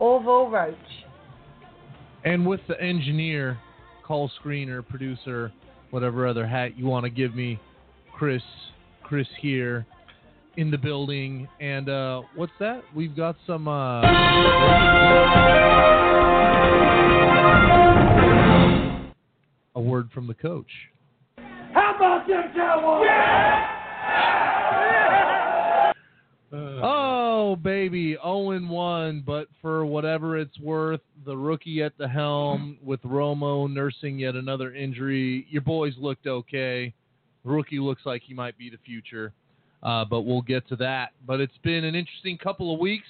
Orville Roach. And with the engineer, call screener, producer, whatever other hat you want to give me, Chris, Chris here in the building. And uh, what's that? We've got some. Uh, a word from the coach. How about them Cowboys? Oh, baby, 0 1, but for whatever it's worth, the rookie at the helm with Romo nursing yet another injury. Your boys looked okay. The rookie looks like he might be the future, uh, but we'll get to that. But it's been an interesting couple of weeks.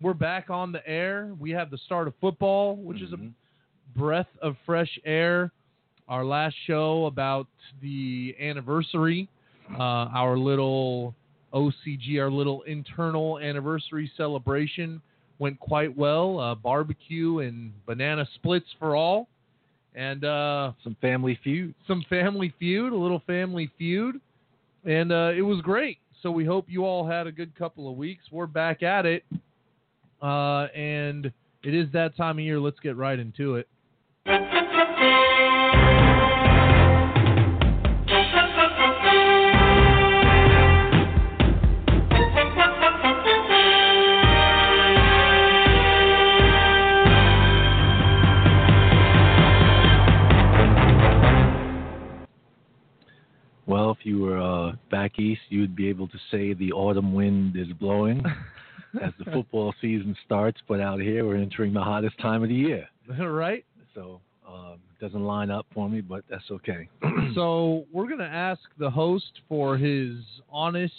We're back on the air. We have the start of football, which is a breath of fresh air. Our last show about the anniversary, uh, our little OCG, our little internal anniversary celebration went quite well. Uh, barbecue and banana splits for all, and uh, some family feud. Some family feud, a little family feud, and uh, it was great. So we hope you all had a good couple of weeks. We're back at it, uh, and it is that time of year. Let's get right into it. Say the autumn wind is blowing as the football season starts. But out here, we're entering the hottest time of the year. right? So um, it doesn't line up for me, but that's okay. so we're going to ask the host for his honest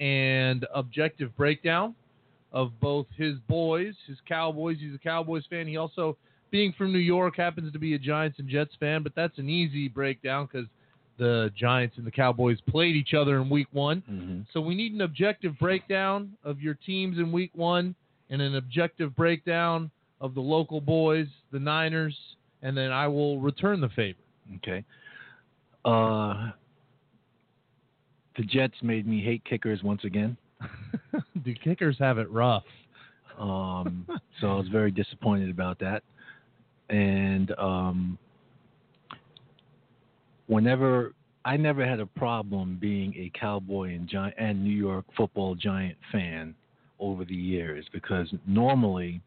and objective breakdown of both his boys, his Cowboys. He's a Cowboys fan. He also, being from New York, happens to be a Giants and Jets fan, but that's an easy breakdown because the Giants and the Cowboys played each other in week one. Mm-hmm. So we need an objective breakdown of your teams in week one and an objective breakdown of the local boys, the Niners, and then I will return the favor. Okay. Uh, the Jets made me hate kickers once again. the kickers have it rough. Um, so I was very disappointed about that. And um, whenever I never had a problem being a Cowboy and Giant and New York Football Giant fan over the years because normally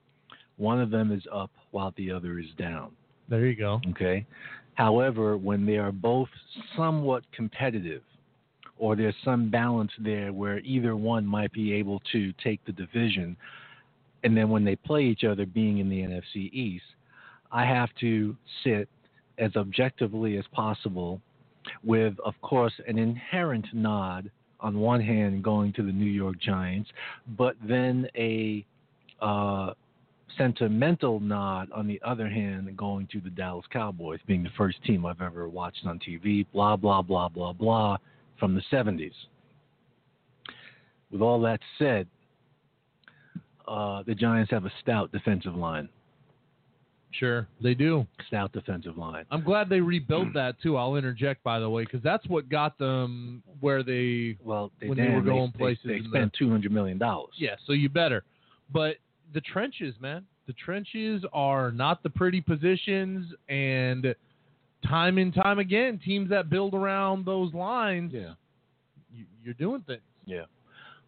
one of them is up while the other is down. There you go. Okay. However, when they are both somewhat competitive, or there's some balance there where either one might be able to take the division, and then when they play each other, being in the NFC East, I have to sit as objectively as possible, with, of course, an inherent nod on one hand going to the New York Giants, but then a uh, sentimental nod on the other hand going to the Dallas Cowboys being the first team I've ever watched on TV, blah, blah, blah, blah, blah, from the 70s. With all that said, uh, the Giants have a stout defensive line. Sure, they do. Stout defensive line. I'm glad they rebuilt that too. I'll interject, by the way, because that's what got them where they. Well, they, When they were going they, places They, they the- spent two hundred million dollars. Yeah, so you better. But the trenches, man, the trenches are not the pretty positions, and time and time again, teams that build around those lines, Yeah. you, you're doing things. Yeah.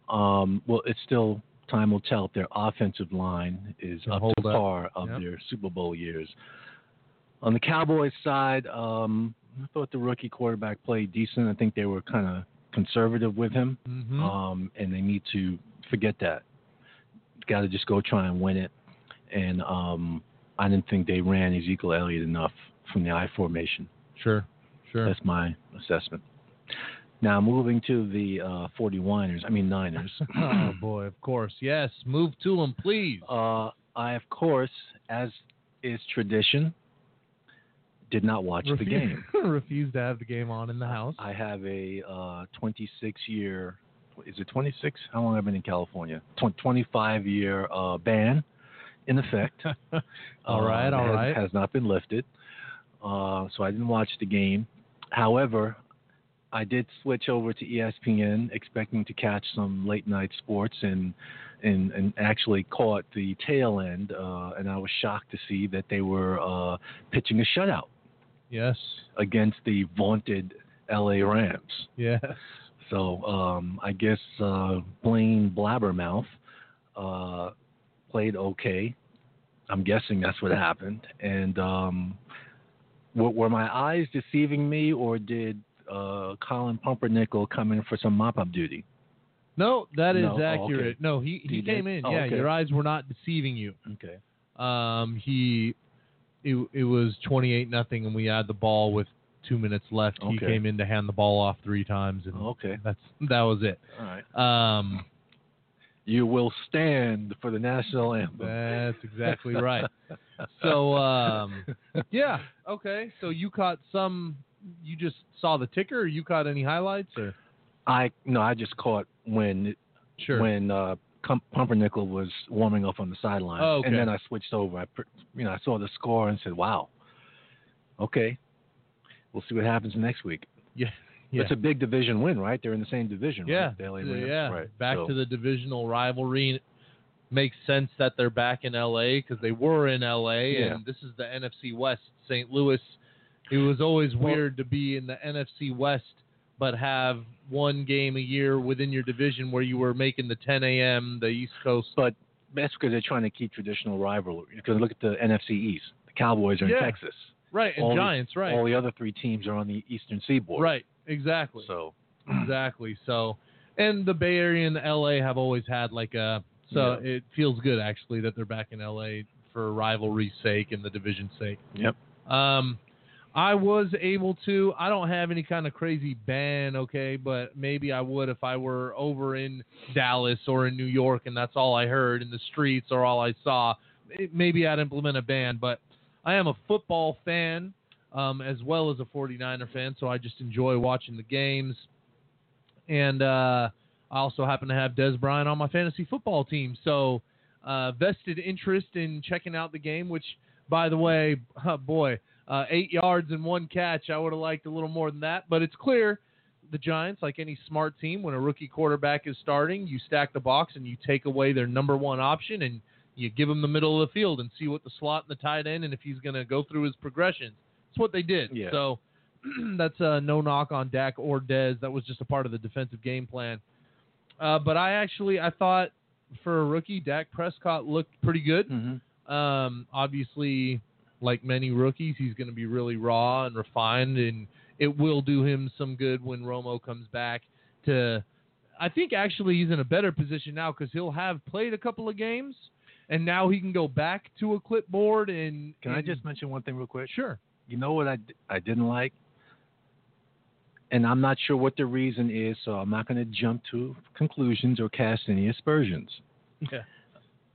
Um, well, it's still time will tell if their offensive line is up to up. par of Yep. their Super Bowl years. On the Cowboys side, um, I thought the rookie quarterback played decent. I think they were kind of conservative with him, Mm-hmm. um, and they need to forget that. Got to just go try and win it. And um, I didn't think they ran Ezekiel Elliott enough from the I formation. sure, sure. That's my assessment. Now moving to the uh, 41ers, I mean Niners. oh boy, of course, yes. Move to them, please. uh, I of course, as is tradition, did not watch the game. refused to have the game on in the house. I have a uh, 26 year, is it 26? How long have I been in California? Tw- 25 year uh, ban in effect. All right, all has, right. Has not been lifted. Uh, so I didn't watch the game. However, I did switch over to ESPN, expecting to catch some late night sports, and and and actually caught the tail end. Uh, and I was shocked to see that they were uh, pitching a shutout yes, against the vaunted LA Rams. yes. So um, I guess uh, Blaine Blabbermouth uh, played okay. I'm guessing that's what happened. And um, were, were my eyes deceiving me, or did uh, Colin Pumpernickel come in for some mop-up duty? No, that is No? Oh, okay. accurate. No, he he, He came did? in. Oh, yeah, okay. your eyes were not deceiving you. Okay. Um, he it, it was 28 nothing, and we had the ball with two minutes left. He came in to hand the ball off three times, and Okay. that's that was it. All right. Um, You will stand for the national anthem. that's exactly right. So um, yeah, okay. So you caught some. You just saw the ticker, or you caught any highlights, or I no, I just caught when sure. when uh, Pumpernickel was warming up on the sideline, Oh, okay. and then I switched over. I, you know, I saw the score and said, "Wow, okay, we'll see what happens next week." yeah, yeah. It's a big division win, right? They're in the same division, Yeah, right? Yeah. right? Back So- to the divisional rivalry. Makes sense that they're back in LA because they were in LA, Yeah. and this is the NFC West. St. Louis. It was always Well- weird to be in the NFC West, but have one game a year within your division where you were making the 10 a.m. the East Coast. but that's because they're trying to keep traditional rivalry. Because look at the NFC East. The Cowboys are in Texas. Right, and All the- Giants, right, All the other three teams are on the Eastern Seaboard. right, exactly. So exactly. So, and the Bay Area and LA have always had like a. So it feels good actually that they're back in LA for rivalry's sake and the division's sake. Yep. Um, I was able to. I don't have any kind of crazy ban, okay, but maybe I would if I were over in Dallas or in New York and that's all I heard in the streets or all I saw. Maybe I'd implement a ban, but I am a football fan um, as well as a 49er fan, so I just enjoy watching the games. And uh, I also happen to have Dez Bryant on my fantasy football team, so uh, vested interest in checking out the game. Which, by the way, oh boy, uh, eight yards and one catch. I would have liked a little more than that, but it's clear the Giants, like any smart team, when a rookie quarterback is starting, you stack the box and you take away their number one option and you give him the middle of the field and see what the slot and the tight end and if he's going to go through his progressions. That's what they did. Yeah. So that's uh, no knock on Dak or Dez. That was just a part of the defensive game plan. Uh, but I actually I thought for a rookie, Dak Prescott looked pretty good. hmm Um, obviously, like many rookies, he's going to be really raw and refined, and it will do him some good when Romo comes back. To, I think actually he's in a better position now because he'll have played a couple of games, and now he can go back to a clipboard and. Can I just mention one thing real quick? Sure. You know what I I didn't like? And I'm not sure what the reason is, so I'm not going to jump to conclusions or cast any aspersions. Yeah.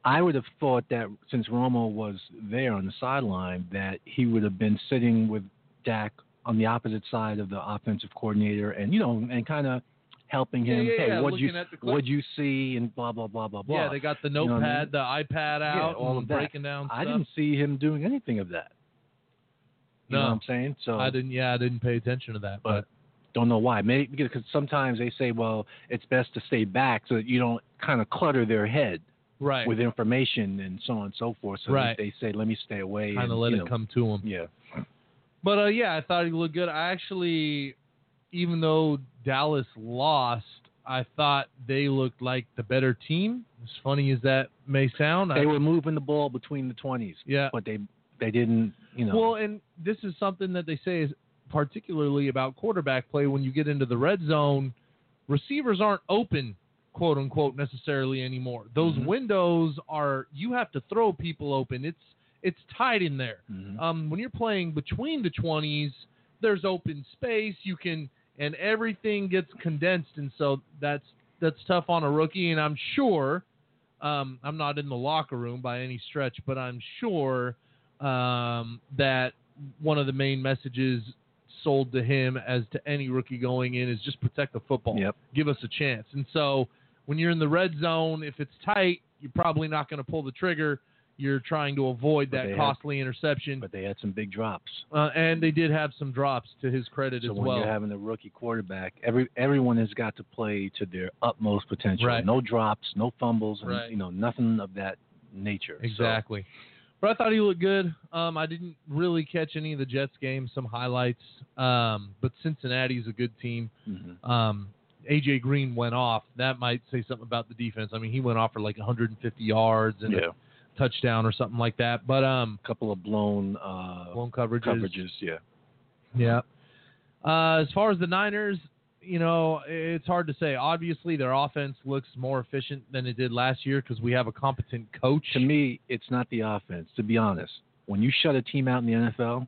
I would have thought that since Romo was there on the sideline, that he would have been sitting with Dak on the opposite side of the offensive coordinator, and you know, and kind of helping him. yeah, hey, yeah, what you looking at the clip. what you see, and blah blah blah blah blah. Yeah, they got the You know I notepad, the iPad Yeah, out, all of breaking down I didn't see him doing anything of that. You know No. what I'm saying? So I didn't. Yeah, I didn't pay attention to that. but don't know why. Maybe because sometimes they say, well, it's best to stay back so that you don't kind of clutter their head right, with information and so on and so forth. So Right. they say, let me stay away. kind of let it know, come to him. Yeah. But uh, yeah, I thought he looked good. I actually, even though Dallas lost, I thought they looked like the better team. As funny as that may sound, I, They were moving the ball between the 20s, yeah. but they they didn't, you know. Well, and this is something that they say is particularly about quarterback play. When you get into the red zone, receivers aren't open, quote unquote, necessarily anymore. Those Mhm. windows are you have to throw people open. It's it's tight in there. Mhm. Um, when you're playing between the 20s, there's open space. You can and everything gets condensed, and so that's that's tough on a rookie. And I'm sure, um, I'm not in the locker room by any stretch, but I'm sure um, that one of the main messages sold to him as to any rookie going in is just protect the football. Yep. Give us a chance. And so when you're in the red zone, if it's tight, you're probably not going to pull the trigger. You're trying to avoid But that they had- costly interception. But they had some big drops. Uh, and they did have some drops to his credit So as when well. you're having a rookie quarterback, every everyone has got to play to their utmost potential. Right. No drops, no fumbles, and Right. you know nothing of that nature. So, exactly. But I thought he looked good. Um, I didn't really catch any of the Jets games, some highlights. Um, but Cincinnati's a good team. mhm. Um, AJ Green went off. That might say something about the defense. I mean, he went off for like 150 yards and yeah, a touchdown or something like that. But um, a couple of blown uh, blown coverages. coverages. Yeah. Yeah. Uh, as far as the Niners, you know, it's hard to say. Obviously, their offense looks more efficient than it did last year because we have a competent coach. To me, it's not the offense. To be honest, when you shut a team out in the NFL,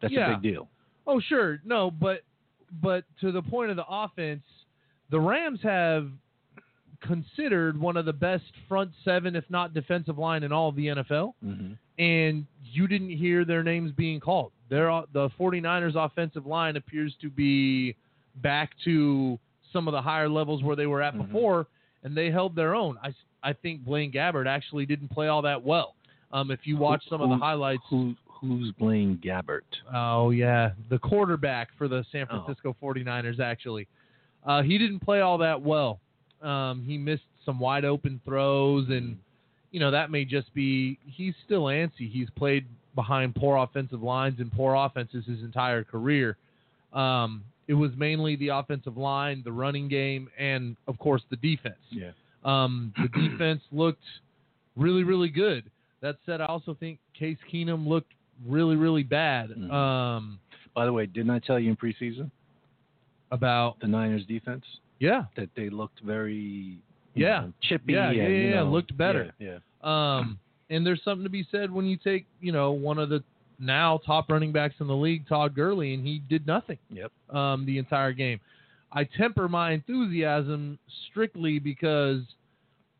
that's Yeah. a big deal. Oh, sure. No, but but to the point of the offense, the Rams have considered one of the best front seven, if not defensive line in all of the NFL, hmm and you didn't hear their names being called. Their the 49ers offensive line appears to be back to some of the higher levels where they were at Mhm. before, and they held their own. I, I think Blaine Gabbert actually didn't play all that well. Um, if you watch some of the highlights, Who who's Blaine Gabbert? Oh yeah, the quarterback for the San Oh. Francisco 49ers actually. Uh, he didn't play all that well. Um, he missed some wide open throws and you know that may just be he's still antsy. He's played behind poor offensive lines and poor offenses his entire career. Um, it was mainly the offensive line, the running game, and of course the defense. Yeah. Um, the defense looked really, really good. That said, I also think Case Keenum looked really, really bad. Mhm. Um, By the way, didn't I tell you in preseason about the Niners defense yeah, that they looked very Yeah. know, chippy Yeah, yeah, and, yeah, yeah, know, looked better. Yeah, um, and there's something to be said when you take you know one of the now top running backs in the league, Todd Gurley, and he did nothing. Yep. um, the entire game. I temper my enthusiasm strictly because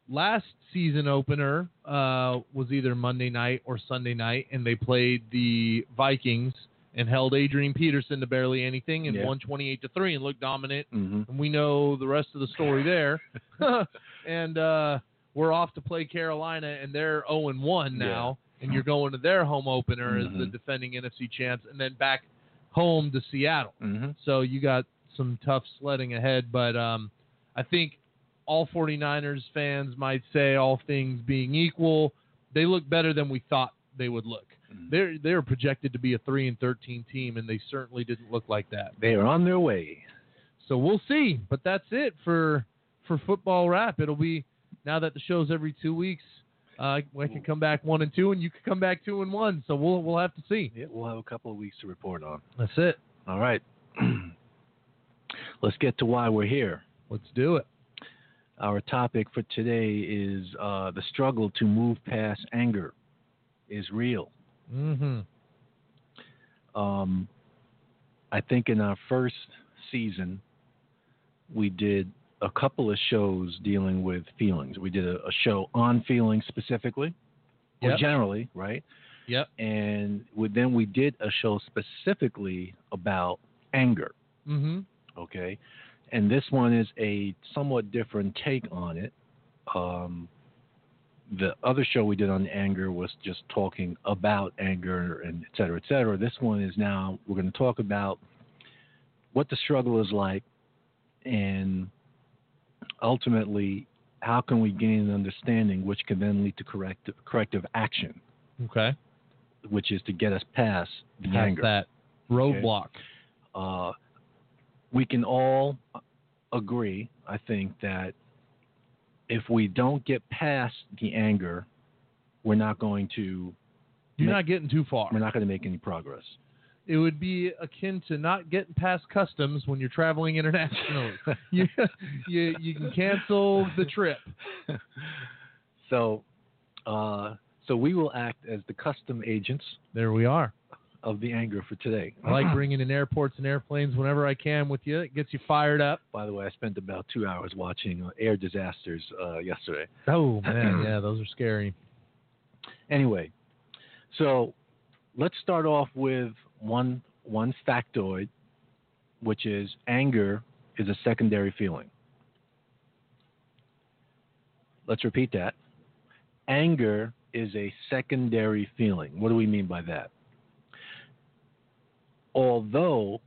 last season opener uh, was either Monday night or Sunday night, and they played the Vikings and held Adrian Peterson to barely anything and Yeah. won 28 to three and looked dominant. hmm And we know the rest of the story there. and uh, we're off to play Carolina, and they're 0 and 1 now. And you're going to their home opener as the Mhm. defending NFC champs, and then back home to Seattle. hmm So you got some tough sledding ahead, but um, I think all 49ers fans might say, all things being equal, they look better than we thought they would look. Mm. they're they're projected to be a three and thirteen team, and they certainly didn't look like that. They are on their way. So we'll see. But that's it for for football wrap. It'll be now that the show's every two weeks. Uh, I can come back one and two, and you can come back two and one. So we'll we'll have to see. Yeah, we'll have a couple of weeks to report on. That's it. All right. Let's get to why we're here. Let's do it. Our topic for today is uh, the struggle to move past anger is real. Mm-hmm. Um, I think in our first season, we did a couple of shows dealing with feelings. We did a, a show on feelings specifically, or generally, right? Yep. And we, then we did a show specifically about anger. Mm-hmm. okay and this one is a somewhat different take on it um, the other show we did on anger was just talking about anger and et cetera et cetera this one is now we're going to talk about what the struggle is like and ultimately how can we gain an understanding which can then lead to corrective corrective action Okay. which is to get us past the Past anger that roadblock. uh, we can all agree, I think, that if we don't get past the anger, we're not going to You're ma- not getting too far. we're not going to make any progress. It would be akin to not getting past customs when you're traveling internationally. you, you you can cancel the trip. so, uh, so we will act as the custom agents There we are. Of the anger for today. I like bringing in airports and airplanes whenever I can with you. It gets you fired up. By the way, I spent about two hours watching uh, air disasters uh, yesterday. Oh man, yeah, those are scary. Anyway, so let's start off with one one factoid, which is anger is a secondary feeling. Let's repeat that. Anger is a secondary feeling. What do we mean by that? Although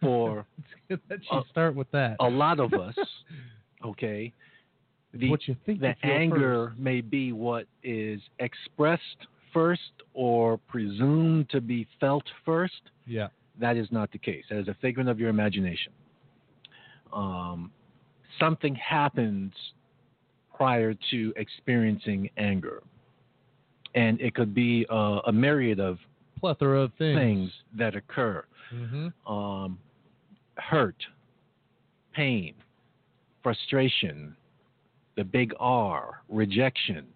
for that you start with that. a lot of us, okay, the what you think the anger first. may be what is expressed first or presumed to be felt first. Yeah. That is not the case. That is a figment of your imagination. Um, something happens prior to experiencing anger. And it could be a, a myriad of Plethora of things. things that occur Mm-hmm. um, hurt, pain, frustration, the big R, rejection.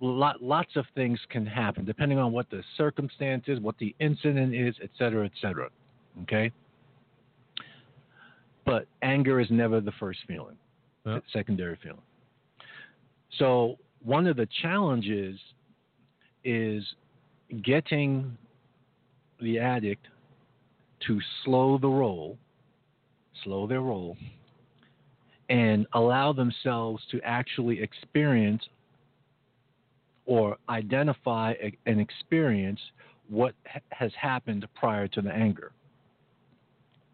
Lot, lots of things can happen depending on what the circumstance is, what the incident is, et cetera, et cetera. Okay? But anger is never the first feeling, Yeah. secondary feeling. So, one of the challenges is getting the addict to slow the roll, slow their roll, and allow themselves to actually experience or identify and experience what ha- has happened prior to the anger.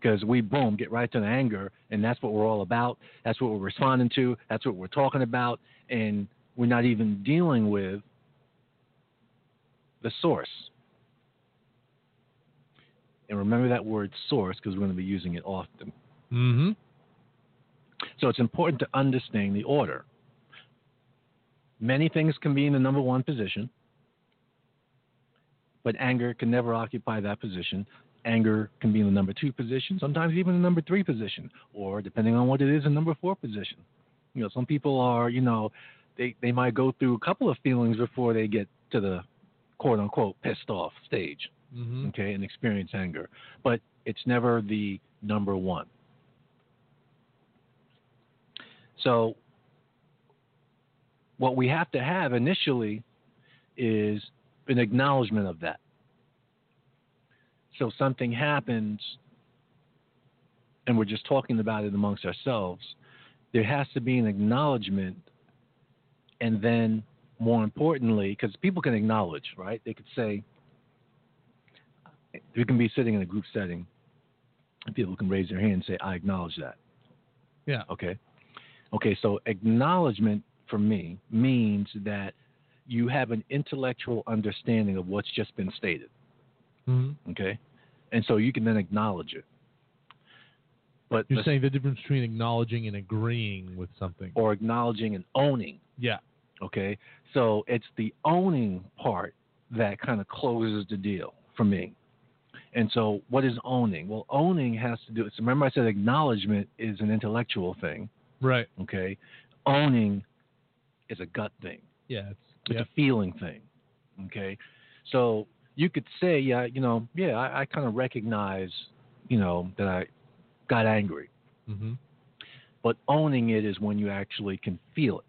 Because we, boom, get right to the anger, and that's what we're all about. That's what we're responding to. That's what we're talking about. And we're not even dealing with the source. And remember that word source because we're going to be using it often. Mm-hmm. So it's important to understand the order. Many things can be in the number one position, but anger can never occupy that position. Anger can be in the number two position, sometimes even the number three position, or depending on what it is, a number four position. You know, some people are, you know, they, they might go through a couple of feelings before they get to the quote unquote pissed off stage Mm-hmm. okay, and experience anger. But it's never the number one. So, what we have to have initially is an acknowledgement of that. So, something happens, and we're just talking about it amongst ourselves. There has to be an acknowledgement, and then, more importantly, because people can acknowledge, right? They could say, we can be sitting in a group setting and people can raise their hand and say i acknowledge that Yeah. okay okay so acknowledgement for me means that you have an intellectual understanding of what's just been stated. hmm Okay, and so you can then acknowledge it. But You're saying the difference between acknowledging and agreeing with something. or acknowledging and owning. Yeah. Okay, so it's the owning part that kind of closes the deal for me. And so, what is owning? Well, owning has to do. So remember, I said acknowledgement is an intellectual thing. Right. Okay, owning is a gut thing. Yeah. It's, It's yeah. a feeling thing. Okay, so you could say, yeah, you know, yeah, I, I kind of recognize, you know, that I got angry. hmm But owning it is when you actually can feel it.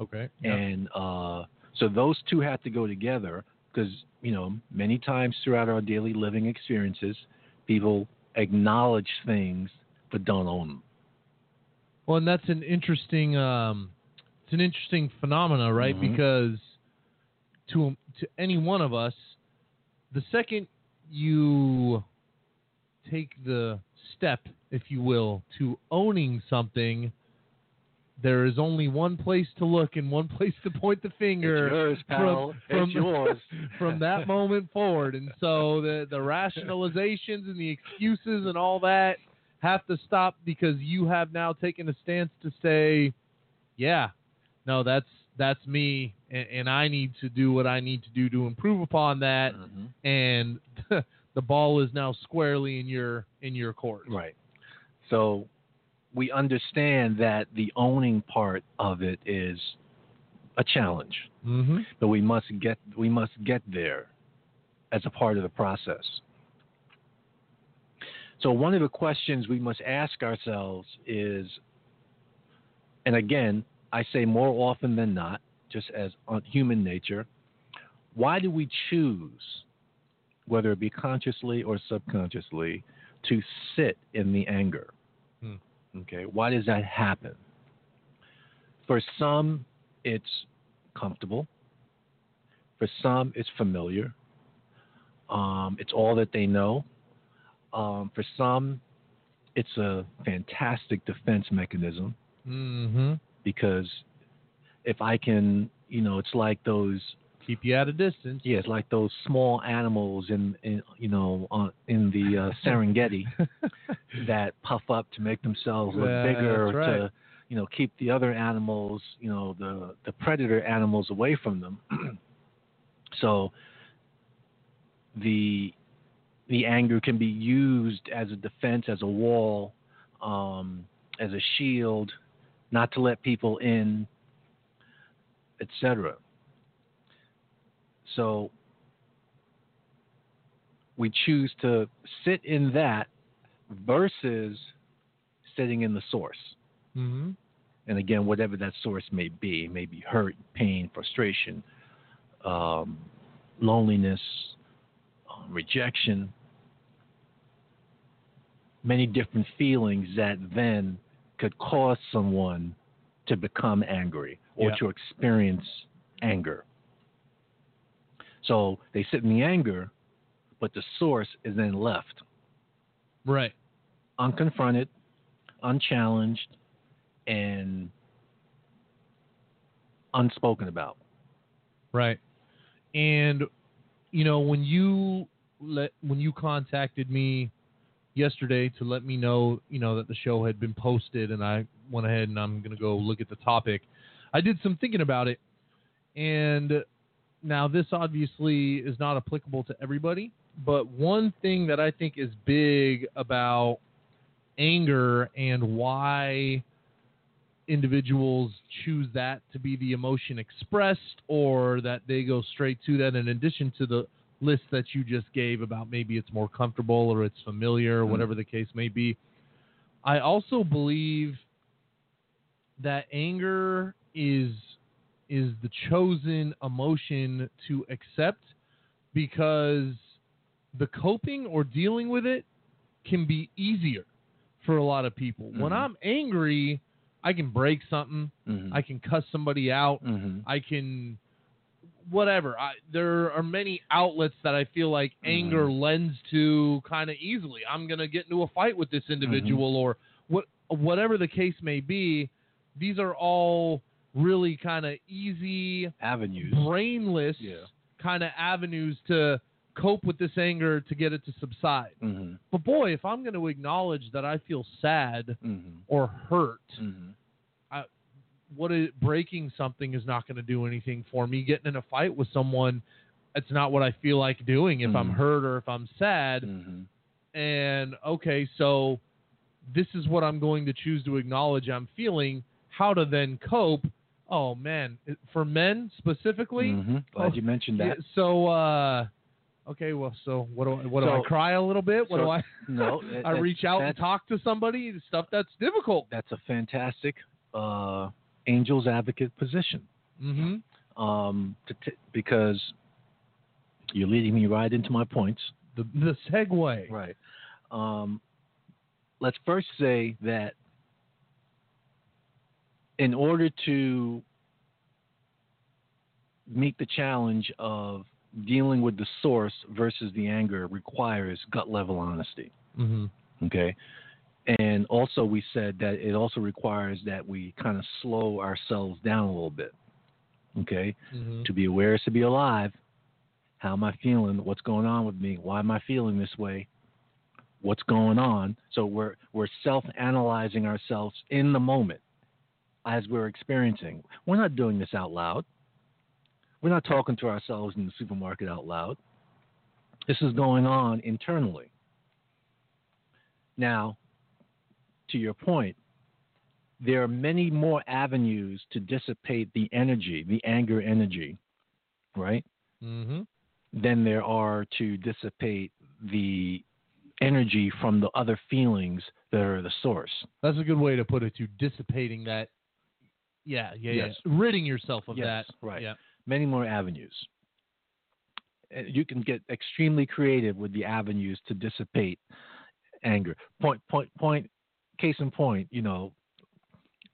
Okay. Yeah. And uh, so those two have to go together because, you know, many times throughout our daily living experiences, people acknowledge things but don't own them. Well, and that's an interesting, um, it's an interesting phenomena, right? Mhm. Because to to any one of us, the second you take the step, if you will, to owning something, there is only one place to look and one place to point the finger. It's yours. From, it's yours. from that moment forward. And so the the rationalizations and the excuses and all that have to stop because you have now taken a stance to say, yeah, no, that's that's me, and, and I need to do what I need to do to improve upon that. Mhm. And the ball is now squarely in your in your court. Right. So we understand that the owning part of it is a challenge, Mm-hmm. but we must get we must get there as a part of the process. So one of the questions we must ask ourselves is, and again, I say more often than not, just as on human nature, why do we choose, whether it be consciously or subconsciously, to sit in the anger? Okay, why does that happen? For some, it's comfortable. For some, it's familiar. Um, it's all that they know. Um, for some, it's a fantastic defense mechanism Mm-hmm. because if I can, you know, it's like those, Keep you at a distance. yeah, it's like those small animals in, in you know, on, in the uh, Serengeti that puff up to make themselves look Yeah, bigger right. to, you know, keep the other animals, you know, the the predator animals away from them. so the the anger can be used as a defense, as a wall, um, as a shield, not to let people in, etc. So we choose to sit in that versus sitting in the source. Mm-hmm. And again, whatever that source may be, maybe hurt, pain, frustration, um, loneliness, um, rejection, many different feelings that then could cause someone to become angry or Yeah. to experience anger. So they sit in the anger, but the source is then left Right. unconfronted, unchallenged, and unspoken about. Right. And you know, when you let when you contacted me yesterday to let me know, you know, that the show had been posted and I went ahead and I'm going to go look at the topic. I did some thinking about it. And now this obviously is not applicable to everybody, but one thing that I think is big about anger and why individuals choose that to be the emotion expressed or that they go straight to that in addition to the list that you just gave about maybe it's more comfortable or it's familiar or Mhm. whatever the case may be i also believe that anger is is the chosen emotion to accept because the coping or dealing with it can be easier for a lot of people. When Mhm. I'm angry, I can break something, Mm-hmm. I can cuss somebody out, mm-hmm. I can whatever. I, there are many outlets that I feel like anger Mm-hmm. lends to kind of easily. I'm going to get into a fight with this individual Mm-hmm. or what whatever the case may be. These are all really kind of easy, Avenues. brainless Yeah. kind of avenues to cope with this anger to get it to subside. Mm-hmm. But boy, if I'm going to acknowledge that I feel sad Mm-hmm. or hurt, Mm-hmm. what is breaking something is not going to do anything for me. Getting in a fight with someone, it's not what I feel like doing if I'm Mhm. hurt or if I'm sad. Mm-hmm. And okay, so this is what I'm going to choose to acknowledge I'm feeling. How to then cope? Oh man, for men specifically. Mm-hmm. Glad Oh, you mentioned that. so uh, okay, well, so what do I, what do I cry a little bit? What so- do I? No, that- I reach out and talk to somebody. Stuff that's difficult. That's a fantastic uh, angel's advocate position. Mm-hmm. Um, t- because you're leading me right into my points. The the segue. Right. Um, let's first say that in order to meet the challenge of dealing with the source versus the anger requires gut level honesty. Mm-hmm. Okay. And also, we said that it also requires that we kind of slow ourselves down a little bit. Okay. Mm-hmm. To be aware is to be alive. How am I feeling? What's going on with me? Why am I feeling this way? What's going on? So we're we're self-analyzing ourselves in the moment as we're experiencing. We're not doing this out loud. We're not talking to ourselves in the supermarket out loud. This is going on internally. Now, to your point, there are many more avenues to dissipate the energy, the anger energy, right? Mm-hmm. Than there are to dissipate the energy from the other feelings that are the source. That's a good way to put it. To dissipating that. Yeah, yeah, Yes. yeah. Ridding yourself of Yes, that. right. Yeah. Many more avenues. You can get extremely creative with the avenues to dissipate anger. Point, point, point. Case in point, you know,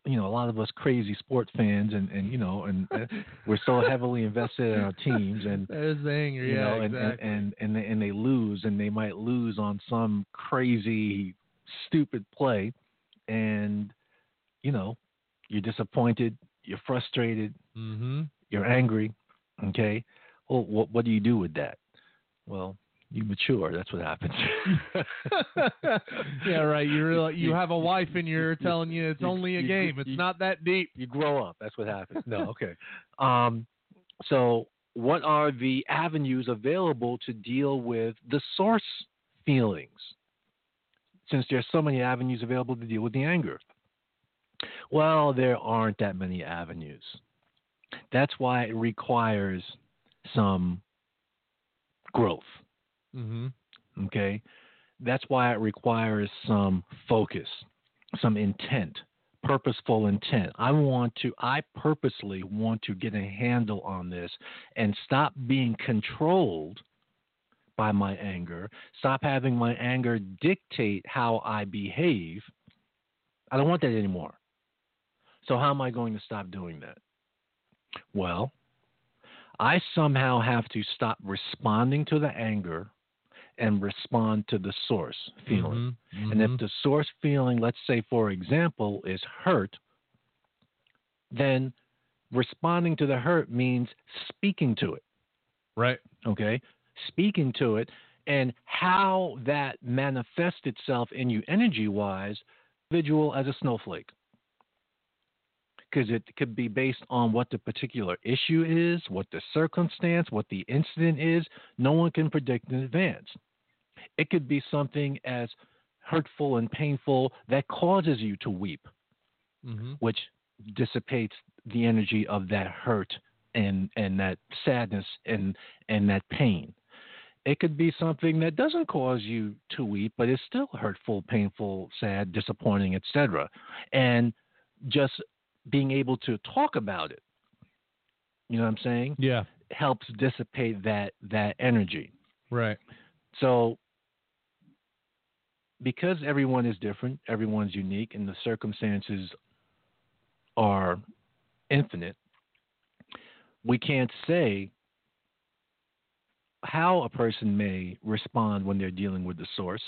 you know, a lot of us crazy sport fans, and and you know, and uh, we're so heavily invested in our teams, and There's the anger. you yeah, know, and, exactly. and and and they, and they lose, and they might lose on some crazy, stupid play, and you know, you're disappointed, you're frustrated, mm-hmm. you're angry. Okay, well, what what do you do with that? Well, you mature. That's what happens. yeah, right. You realize you You- have a wife and you're telling you it's only a game. It's not that deep. you grow up. That's what happens. No, okay. Um, so, what are the avenues available to deal with the source feelings? Since there's so many avenues available to deal with the anger. Well, there aren't that many avenues. That's why it requires some growth. Mm-hmm. Okay. That's why it requires some focus, some intent, purposeful intent. I want to, I purposely want to get a handle on this and stop being controlled by my anger, stop having my anger dictate how I behave. I don't want that anymore. So, how am I going to stop doing that? Well, I somehow have to stop responding to the anger and respond to the source feeling. Mm-hmm. And if the source feeling, let's say, for example, is hurt, then responding to the hurt means speaking to it. right. Okay? Speaking to it and how that manifests itself in you energy wise, visual as a snowflake. Because it could be based on what the particular issue is, what the circumstance, what the incident is. No one can predict in advance. It could be something as hurtful and painful that causes you to weep, Mm-hmm. which dissipates the energy of that hurt and, and that sadness and, and that pain. It could be something that doesn't cause you to weep, but is still hurtful, painful, sad, disappointing, etc. And just being able to talk about it, you know what I'm saying, Yeah. helps dissipate that that energy. Right. So, because everyone is different, everyone's unique, and the circumstances are infinite, we can't say how a person may respond when they're dealing with the source.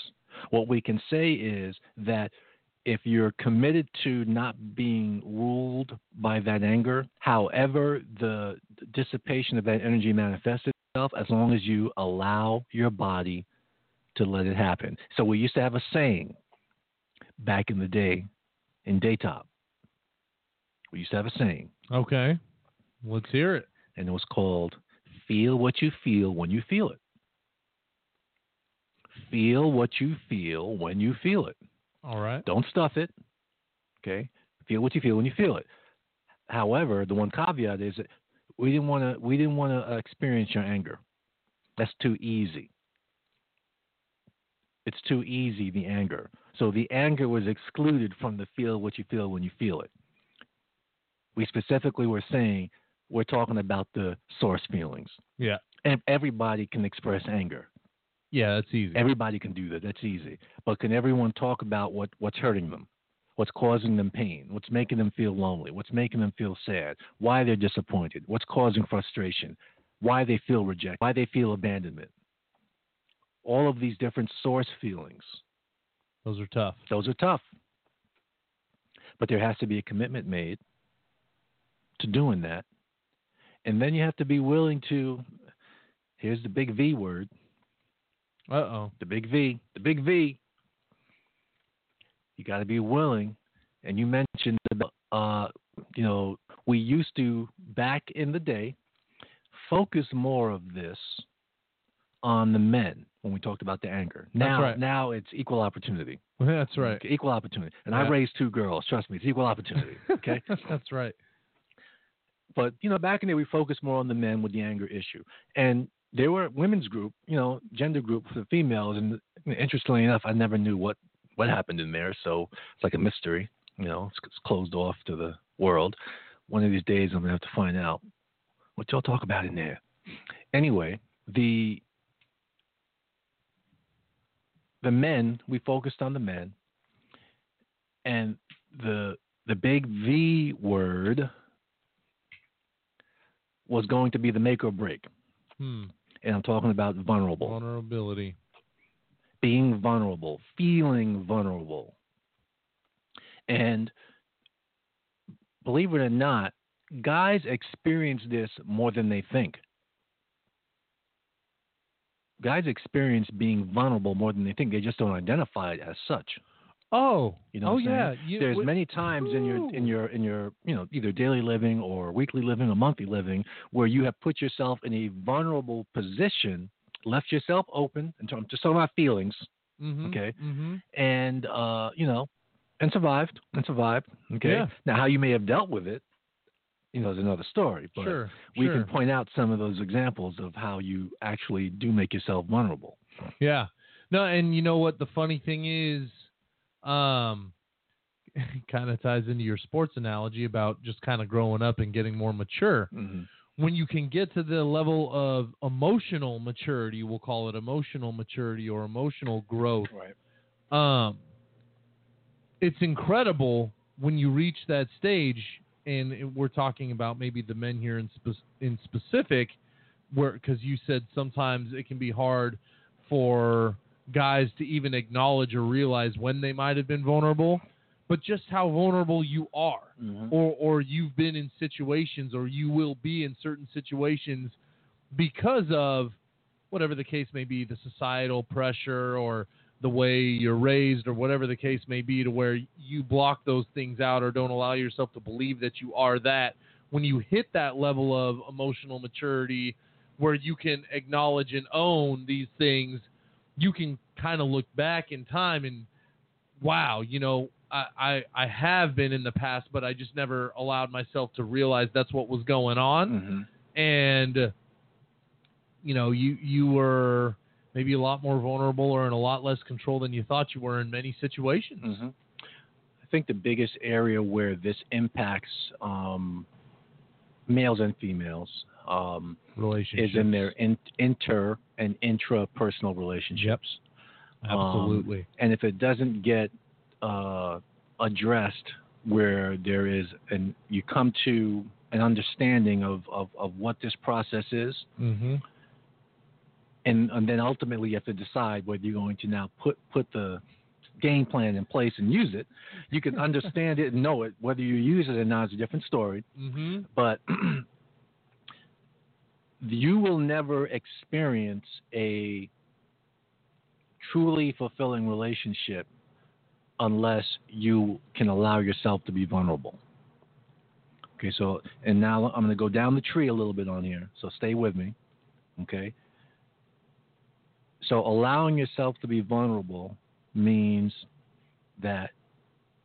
What we can say is that if you're committed to not being ruled by that anger, however the dissipation of that energy manifests itself, as long as you allow your body to let it happen. So we used to have a saying back in the day in Daytop. We used to have a saying, Okay. Let's hear it. and it was called Feel What You Feel When You Feel It. Feel what you feel when you feel it. All right. Don't stuff it. Okay? Feel what you feel when you feel it. However, the one caveat is that we didn't want to we didn't want to uh, experience your anger. That's too easy. It's too easy the anger. So the anger was excluded from the feel what you feel when you feel it. We specifically were saying we're talking about the source feelings. Yeah. And everybody can express anger. Yeah, that's easy. Everybody can do that. That's easy. But can everyone talk about what, what's hurting them? What's causing them pain? What's making them feel lonely? What's making them feel sad? Why they're disappointed? What's causing frustration? Why they feel rejected? Why they feel abandonment? All of these different source feelings. Those are tough. Those are tough. But there has to be a commitment made to doing that. And then you have to be willing to, here's the big V word, Uh oh. the big V, the big V. You got to be willing. And you mentioned about, uh, you know, we used to back in the day focus more of this on the men when we talked about the anger. Now, right. now it's equal opportunity. That's right. Equal opportunity. And I raised two girls. Trust me, it's equal opportunity. Okay. that's right. but you know, back in the day, we focused more on the men with the anger issue, and there were a women's group, you know, gender group for the females, and interestingly enough, I never knew what what happened in there, so it's like a mystery. You know, it's, it's closed off to the world. One of these days, I'm gonna have to find out what y'all talk about in there. Anyway, the the men we focused on the men, and the the big V word was going to be the make or break. Hmm. And I'm talking about vulnerable, Vulnerability. being vulnerable, feeling vulnerable. And believe it or not, guys experience this more than they think. Guys experience being vulnerable more than they think. They just don't identify it as such. Oh. You know oh what I'm saying? yeah. You- There's many times in your in your in your you know either daily living or weekly living or monthly living where you have put yourself in a vulnerable position, left yourself open in terms just talking about feelings, Mhm, okay. mhm. and uh, you know, and survived and survived. Okay. Yeah. Now how you may have dealt with it, you know, is another story. But Sure. we sure. can point out some of those examples of how you actually do make yourself vulnerable. Yeah. No, and you know what the funny thing is, um, kind of ties into your sports analogy about just kind of growing up and getting more mature. Mm-hmm. When you can get to the level of emotional maturity, we'll call it emotional maturity or emotional growth. Right. Um, it's incredible when you reach that stage, and we're talking about maybe the men here in spe- in specific, where because you said sometimes it can be hard for guys to even acknowledge or realize when they might have been vulnerable, but just how vulnerable you are, Mhm. or or you've been in situations, or you will be in certain situations because of whatever the case may be, the societal pressure or the way you're raised or whatever the case may be to where you block those things out or don't allow yourself to believe that you are that when you hit that level of emotional maturity where you can acknowledge and own these things you can kind of look back in time and wow you know I, I i have been in the past but i just never allowed myself to realize that's what was going on Mhm. and you know you you were maybe a lot more vulnerable or in a lot less control than you thought you were in many situations. hmm I think the biggest area where this impacts um, males and females um, Relationships is in their in, inter and intra personal relationships. Um, absolutely. and if it doesn't get uh, addressed, where there is, and you come to an understanding of, of, of what this process is, mm-hmm. and, and then ultimately you have to decide whether you're going to now put put the game plan in place and use it. You can understand it and know it. Whether you use it or not is a different story. Mm-hmm. But you will never experience a truly fulfilling relationship unless you can allow yourself to be vulnerable. Okay, so and now I'm going to go down the tree a little bit on here. So stay with me. Okay. So allowing yourself to be vulnerable means that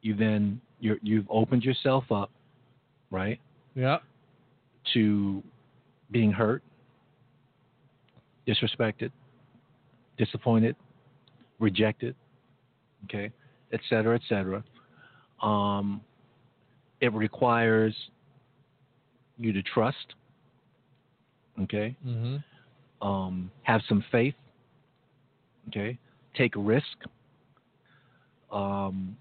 you then you're, you've opened yourself up, right, Yeah. to being hurt, disrespected, disappointed, rejected, okay, et cetera, et cetera. Um, it requires you to trust, okay, Mm-hmm. um, have some faith, okay, take a risk. Um,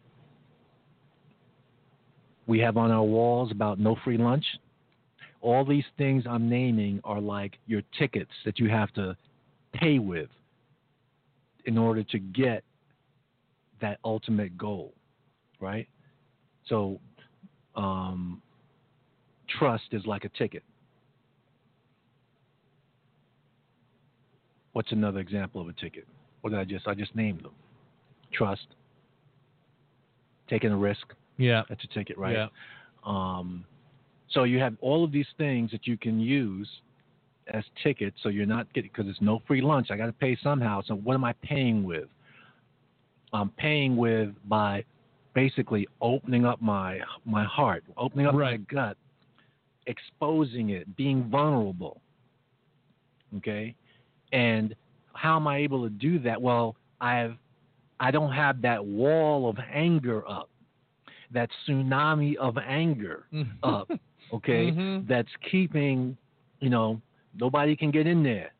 we have on our walls about no free lunch. All these things I'm naming are like your tickets that you have to pay with in order to get that ultimate goal, right? So, um, trust is like a ticket. What's another example of a ticket? What did I just? I just named them. Trust, taking a risk. Yeah. That's a ticket, right? Yeah. Um, so you have all of these things that you can use as tickets. So you're not getting because it's no free lunch. I got to pay somehow. So what am I paying with? I'm paying with by basically opening up my my heart, opening up Right. my gut, exposing it, being vulnerable. Okay, and how am I able to do that? Well, I've I don't have that wall of anger up, that tsunami of anger mm. up. Okay, Mhm. that's keeping, you know, nobody can get in there.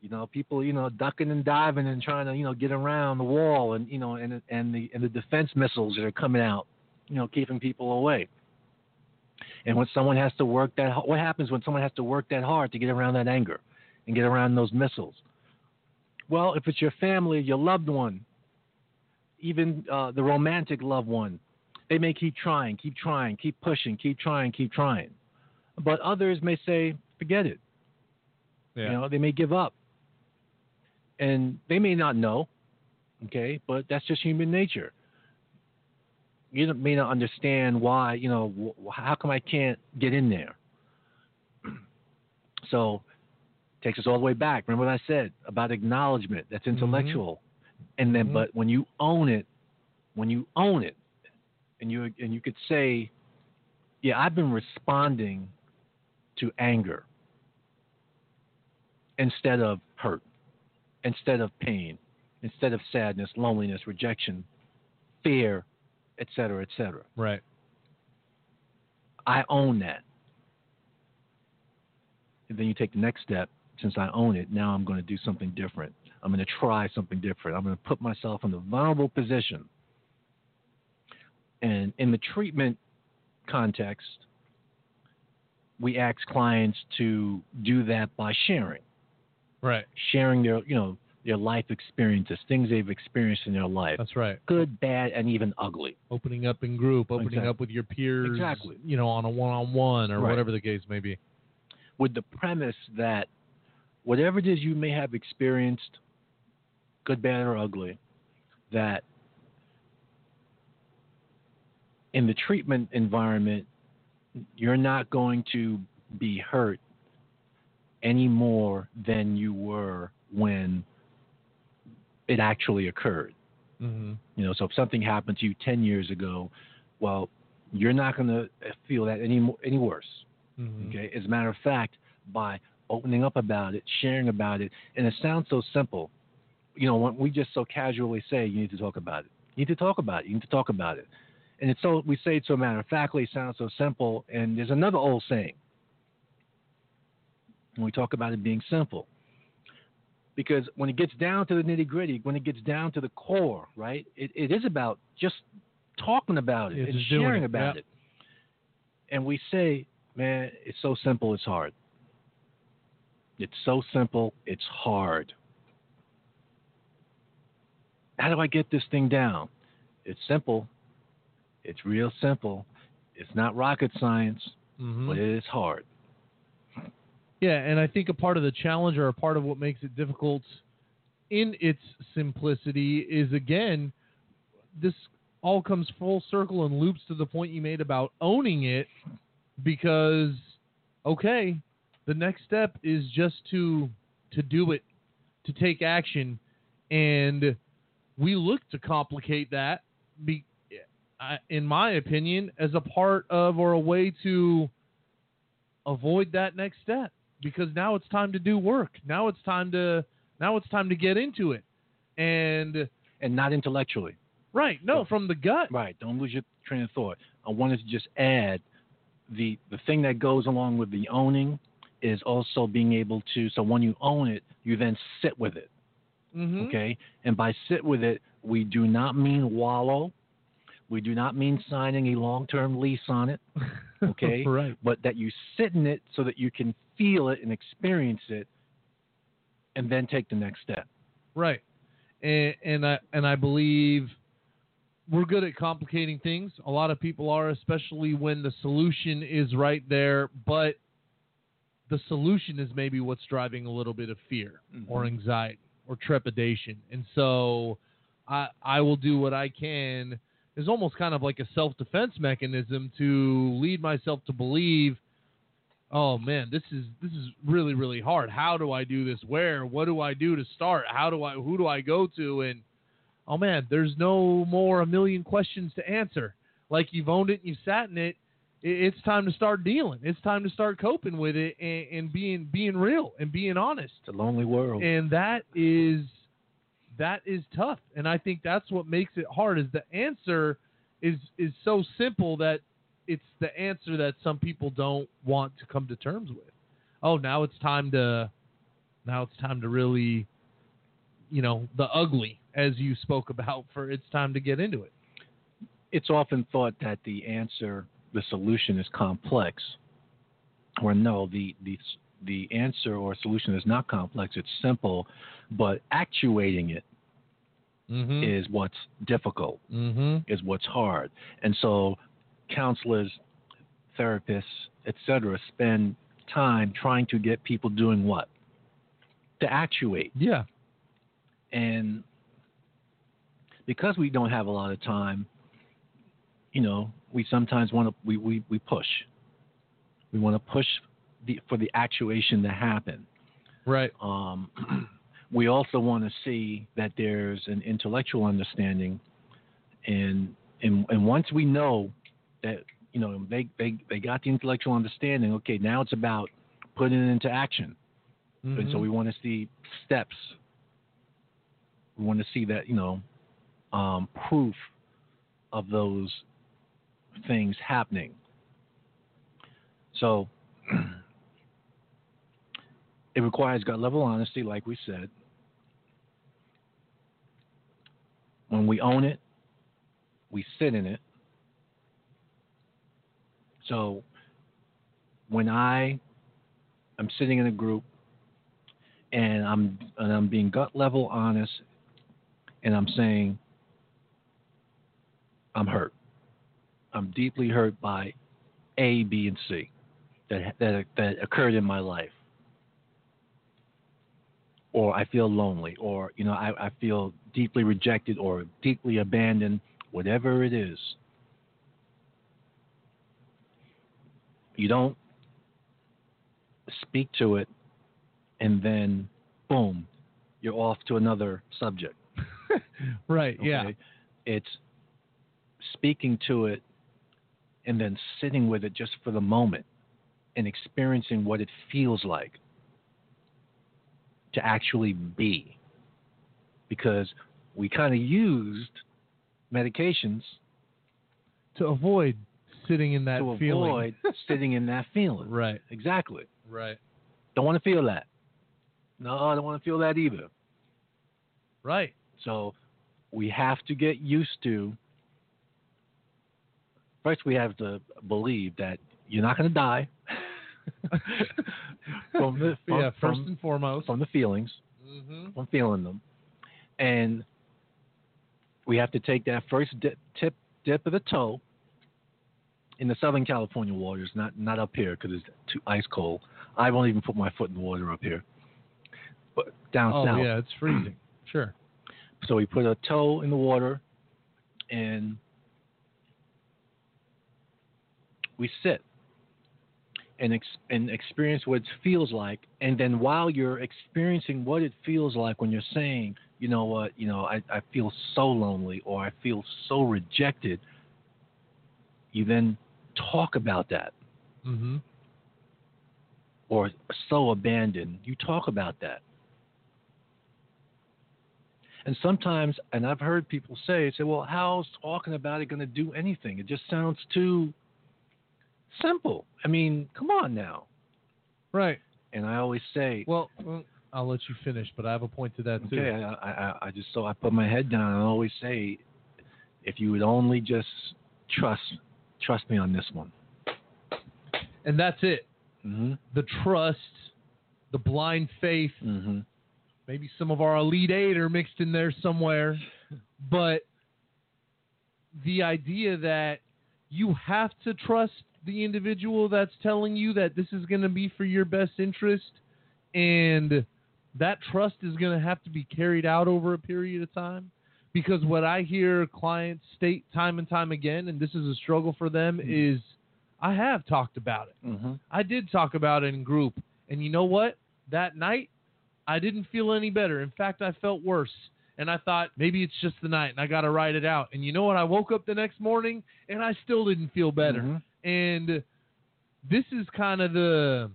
You know, people, you know, ducking and diving and trying to, you know, get around the wall, and you know, and and the and the defense missiles that are coming out, you know, keeping people away. And when someone has to work that, what happens when someone has to work that hard to get around that anger, and get around those missiles? Well, if it's your family, your loved one, even uh, the romantic loved one, they may keep trying, keep trying, keep pushing, keep trying, keep trying. But others may say, forget it. Yeah. You know, they may give up. And they may not know, okay, but that's just human nature. You may not understand why, you know, how come I can't get in there? So, takes us all the way back. Remember what I said about acknowledgement? That's intellectual. And then, Mhm. but when you own it, when you own it, and you and you could say, yeah, I've been responding to anger instead of hurt, instead of pain, instead of sadness, loneliness, rejection, fear, etc., cetera, et cetera. Right. I own that. And then you take the next step. Since I own it, now I'm going to do something different. I'm going to try something different. I'm going to put myself in the vulnerable position. And in the treatment context, we ask clients to do that by sharing, Right. sharing their, you know, their life experiences, things they've experienced in their life, That's right. good, bad, and even ugly. Opening up in group, opening Exactly. up with your peers. Exactly. You know, on a one-on-one or Right. whatever the case may be. with the premise that whatever it is you may have experienced, good, bad, or ugly, that in the treatment environment, you're not going to be hurt any more than you were when it actually occurred. Mm-hmm. You know, so if something happened to you 10 years ago, well, you're not going to feel that any mo- any worse. Mm-hmm. Okay. As a matter of fact, by opening up about it, sharing about it, and it sounds so simple. You know, when we just so casually say you need to talk about it. You need to talk about it. You need to talk about it. And it's so we say it so matter of factly, it sounds so simple. And there's another old saying. When we talk about it being simple. Because when it gets down to the nitty gritty, when it gets down to the core, right, it, it is about just talking about it Yeah, and sharing it, about yeah. it. And we say, man, it's so simple, it's hard. It's so simple, it's hard. How do I get this thing down? It's simple. It's real simple. It's not rocket science, Mhm. but it is hard. Yeah, and I think a part of the challenge or a part of what makes it difficult in its simplicity is again, this all comes full circle and loops to the point you made about owning it because okay, the next step is just to to do it, to take action and we look to complicate that be, I- in my opinion as a part of or a way to avoid that next step because now it's time to do work. Now it's time to now it's time to get into it. And And not intellectually. right, no, from the gut. Right. Don't lose your train of thought. I wanted to just add the the thing that goes along with the owning is also being able to so when you own it, you then sit with it. Mhm. Okay? And by sit with it, we do not mean wallow. We do not mean signing a long term lease on it. Okay? right. But that you sit in it so that you can feel it and experience it and then take the next step. Right. And and I and I believe we're good at complicating things. A lot of people are, especially when the solution is right there, but the solution is maybe what's driving a little bit of fear mm-hmm. or anxiety or trepidation. And so I I will do what I can is almost kind of like a self-defense mechanism to lead myself to believe oh man this is this is really really hard. How do i do this? Where? What do i do to start? How do i who do i go to? And oh man there's no more a million questions to answer. Like you've owned it and you've sat in it. It's time to start dealing. It's time to start coping with it and, and being being real and being honest. It's a lonely world. and that is that is tough and i think that's what makes it hard is the answer is is so simple that it's the answer that some people don't want to come to terms with oh now it's time to now it's time to really you know the ugly as you spoke about for it's time to get into it it's often thought that the answer, the solution is complex. Or no, the the the answer or solution is not complex. It's simple, but actuating it mm-hmm. is what's difficult, mm-hmm. is what's hard. And so, counselors, therapists, etc., spend time trying to get people doing what to actuate. yeah And because we don't have a lot of time, you know, we sometimes want to we, we, we push. We want to push the, for the actuation to happen. right Um, we also want to see that there's an intellectual understanding, and and and once we know that you know they they they got the intellectual understanding, okay, now it's about putting it into action. And so Mhm. we want to see steps. We want to see that, you know, um, proof of those things happening. So it requires gut level honesty, like we said. When we own it, we sit in it. So when I am sitting in a group and I'm and I'm being gut level honest and I'm saying I'm hurt. I'm deeply hurt by A, B, and C that that that occurred in my life. Or I feel lonely, or you know, I, I feel deeply rejected or deeply abandoned, whatever it is. You don't speak to it and then boom, you're off to another subject. right yeah It's speaking to it and then sitting with it just for the moment and experiencing what it feels like to actually be. Because we kind of used medications to avoid sitting in that to feeling avoid sitting in that feeling. right Exactly. right Don't want to feel that. No, I don't want to feel that either. right So we have to get used to. First, we have to believe that you're not going to die from the from, yeah first from, and foremost from the feelings, mm-hmm. from feeling them, and we have to take that first dip, tip dip of the toe in the Southern California waters, not not up here because it's too ice cold. I won't even put my foot in the water up here, but down Oh south. yeah, it's freezing. sure. So we put a toe in the water and we sit and ex- and experience what it feels like. And then while you're experiencing what it feels like when you're saying, you know what, you know, I, I feel so lonely or I feel so rejected, you then talk about that Mm-hmm. or so abandoned. You talk about that. And sometimes, and I've heard people say, say, well, how's talking about it going to do anything? It just sounds too simple. I mean, come on now. Right. And I always say, Well, well, I'll let you finish, but I have a point to that too. okay, I, I, I- just so I put my head down and I always say, if you would only just trust, trust me on this one. And that's it. hmm The trust, the blind faith, hmm maybe some of our elite eight are mixed in there somewhere, but the idea that you have to trust the individual that's telling you that this is going to be for your best interest and that trust is going to have to be carried out over a period of time because what i hear clients state time and time again and this is a struggle for them is i have talked about it hmm I did talk about it in group, and you know what? That night, I didn't feel any better. In fact, I felt worse. And I thought maybe it's just the night, and I got to ride it out. And you know what? I woke up the next morning, and I still didn't feel better. Mhm. And this is kind of the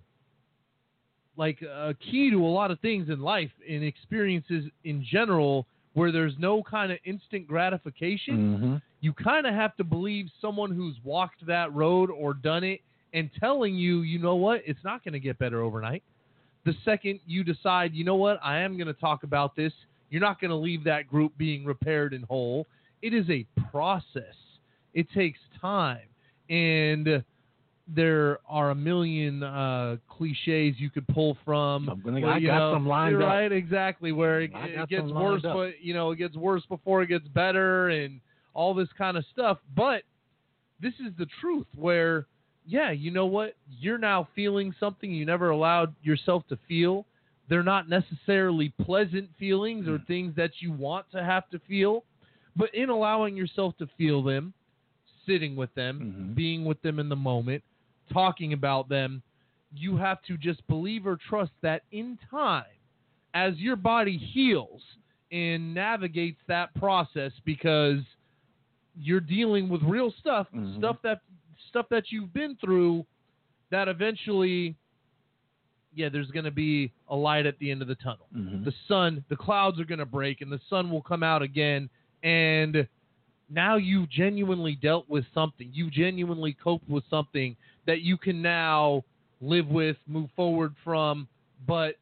like a key to a lot of things in life and experiences in general, where there's no kind of instant gratification hmm you kind of have to believe someone who's walked that road or done it and telling you, you know what, it's not going to get better overnight. The second you decide, you know what, I am going to talk about this, you're not going to leave that group being repaired and whole. It is a process, it takes time. And there are a million uh, cliches you could pull from. I'm gonna- where, I you got know, some lined you're up. Right, exactly. Where it, it gets worse, up. but you know, it gets worse before it gets better, and all this kind of stuff. But this is the truth where, yeah, you know what? You're now feeling something you never allowed yourself to feel. They're not necessarily pleasant feelings or things that you want to have to feel, but in allowing yourself to feel them, sitting with them, Mhm. being with them in the moment, talking about them, you have to just believe or trust that in time, as your body heals and navigates that process, because you're dealing with real stuff, Mhm. stuff that stuff that you've been through, that eventually, yeah, there's going to be a light at the end of the tunnel Mhm. the sun, the clouds are going to break and the sun will come out again. And now you genuinely dealt with something. You genuinely coped with something that you can now live with, move forward from, but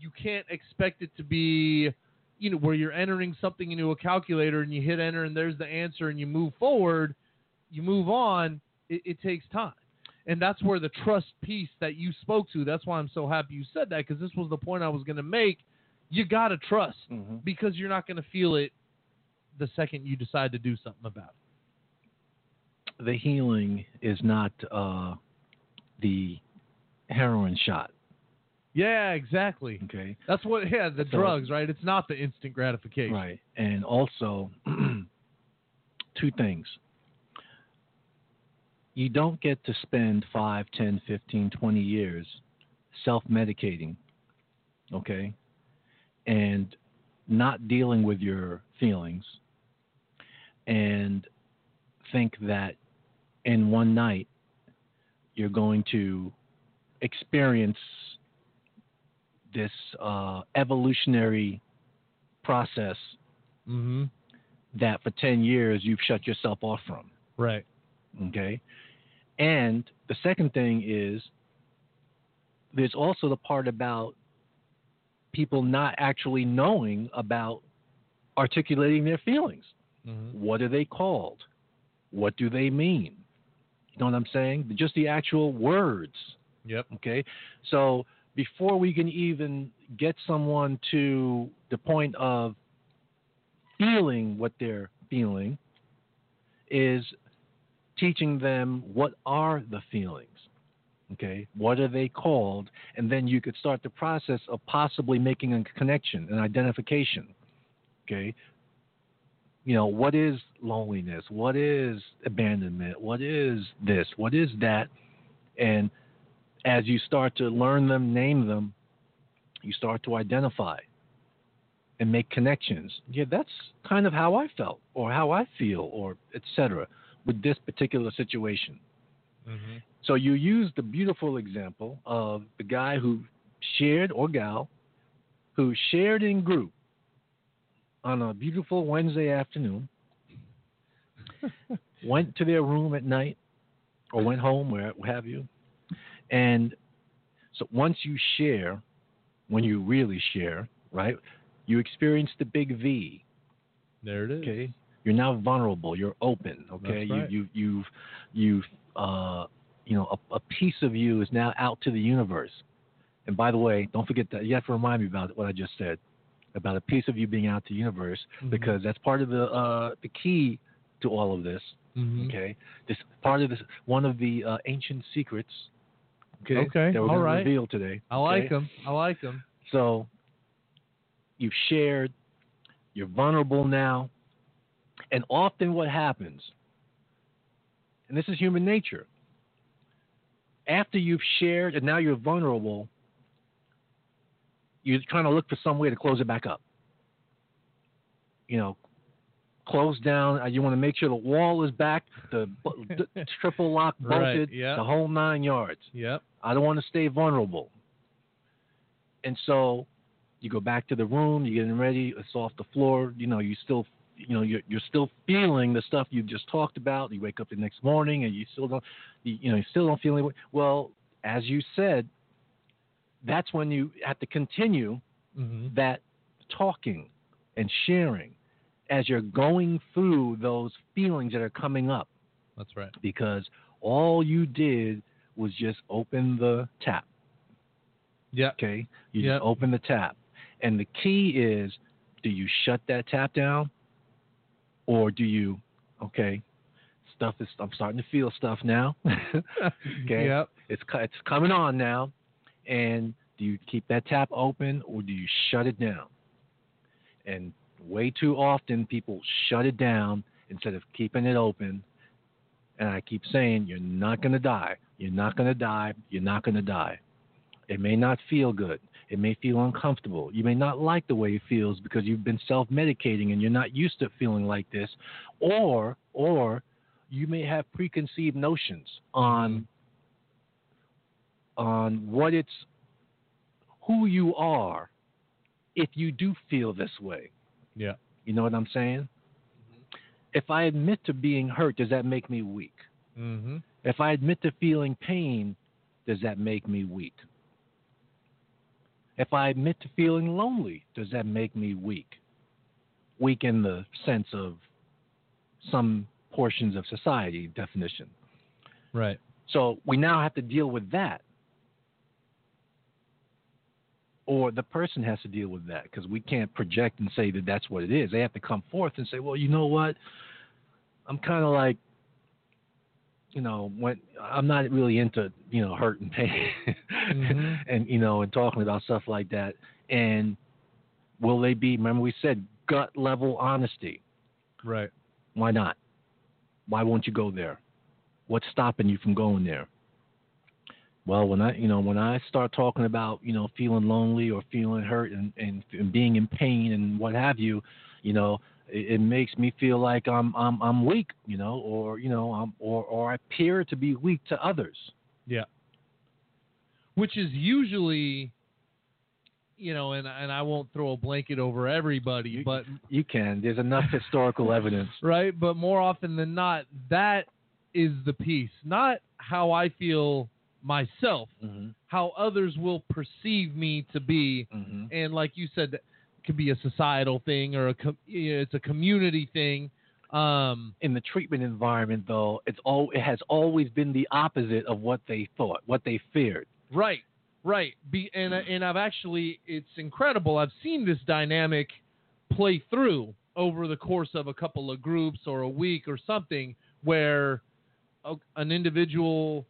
you can't expect it to be, you know, where you're entering something into a calculator and you hit enter and there's the answer and you move forward, you move on. It, it takes time and that's where the trust piece that you spoke to that's why i'm so happy you said that because this was the point i was going to make you got to trust Mhm. because you're not going to feel it the second you decide to do something about it the healing is not uh, the heroin shot. yeah exactly Okay. that's what yeah the So- drugs right it's not the instant gratification Right. And also, two things. You don't get to spend 5, 10, 15, 20 years self medicating, okay, and not dealing with your feelings and think that in one night you're going to experience this uh, evolutionary process mm-hmm that for 10 years you've shut yourself off from. right Okay. And the second thing is there's also the part about people not actually knowing about articulating their feelings. Mm-hmm. What are they called? What do they mean? You know what I'm saying? Just the actual words. yep Okay. So before we can even get someone to the point of feeling what they're feeling is teaching them what are the feelings. Okay, what are they called? And then you could start the process of possibly making a connection, an identification. Okay, you know, what is loneliness? What is abandonment? What is this? What is that? And as you start to learn them, name them, you start to identify and make connections. Yeah, that's kind of how I felt or how I feel or etc. with this particular situation. Mm-hmm. So you use the beautiful example of the guy who shared or gal who shared in group on a beautiful Wednesday afternoon, went to their room at night or went home, where have you. And so once you share, when you really share, right, you experience the big V. There it is. Okay. You're now vulnerable. You're open. Okay. That's right. You, you, you've, you've, uh, you know, a, a piece of you is now out to the universe. And by the way, don't forget that you have to remind me about what I just said about a piece of you being out to the universe Mhm. because that's part of the uh, the key to all of this. Mhm. Okay, this part of this one of the uh, ancient secrets. Okay, Okay, that we're all going right. to reveal today. I like them. I like them. So you've shared, you're vulnerable now, and often what happens, and this is human nature, after you've shared and now you're vulnerable, you're trying to look for some way to close it back up. You know, close down. uh, You want to make sure the wall is back, the, the triple lock Right, bolted, the whole nine yards. Yep. I don't want to stay vulnerable. And so you go back to the room, you're getting ready, it's off the floor, you know, you still you know, you're you're still feeling the stuff you just talked about. You wake up the next morning and you still don't you, you know, you still don't feel any well, as you said, that's when you have to continue Mm-hmm. that talking and sharing as you're going through those feelings that are coming up That's right. because all you did was just open the tap. Yeah. Okay, you Yep. just open the tap, and the key is, do you shut that tap down, or do you? Okay, stuff is. I'm starting to feel stuff now. okay, Yep. it's it's coming on now, and do you keep that tap open or do you shut it down? And way too often people shut it down instead of keeping it open. And I keep saying, you're not going to die. You're not going to die. You're not going to die. It may not feel good. It may feel uncomfortable. You may not like the way it feels because you've been self-medicating and you're not used to feeling like this, or or you may have preconceived notions on on what it's who you are if you do feel this way. Yeah. You know what I'm saying? If I admit to being hurt, does that make me weak? Mm-hmm. If I admit to feeling pain, does that make me weak? If I admit to feeling lonely, does that make me weak? Weak in the sense of some portions of society definition. Right. So we now have to deal with that. Or the person has to deal with that because we can't project and say that that's what it is. They have to come forth and say, well, you know what? I'm kind of like, you know, when I'm not really into, you know, hurt and pain Mhm. and, you know, and talking about stuff like that. And will they be, remember we said gut level honesty. Right. Why not? Why won't you go there? What's stopping you from going there? Well, when I, you know, when I start talking about, you know, feeling lonely or feeling hurt and, and, and being in pain and what have you, you know, it, it makes me feel like I'm, I'm, I'm weak, you know, or, you know, I'm, or, or I appear to be weak to others. Yeah. Which is usually, you know, and and I won't throw a blanket over everybody, You- but You can. There's enough historical evidence. right, but more often than not, that is the piece, not how I feel myself, hmm how others will perceive me to be, hmm and like you said, that could be a societal thing or a com- it's a community thing. Um, in the treatment environment, though, it's all it has always been the opposite of what they thought, what they feared. Right, right. Be, and and I've actually, it's incredible. I've seen this dynamic play through over the course of a couple of groups or a week or something where a, an individual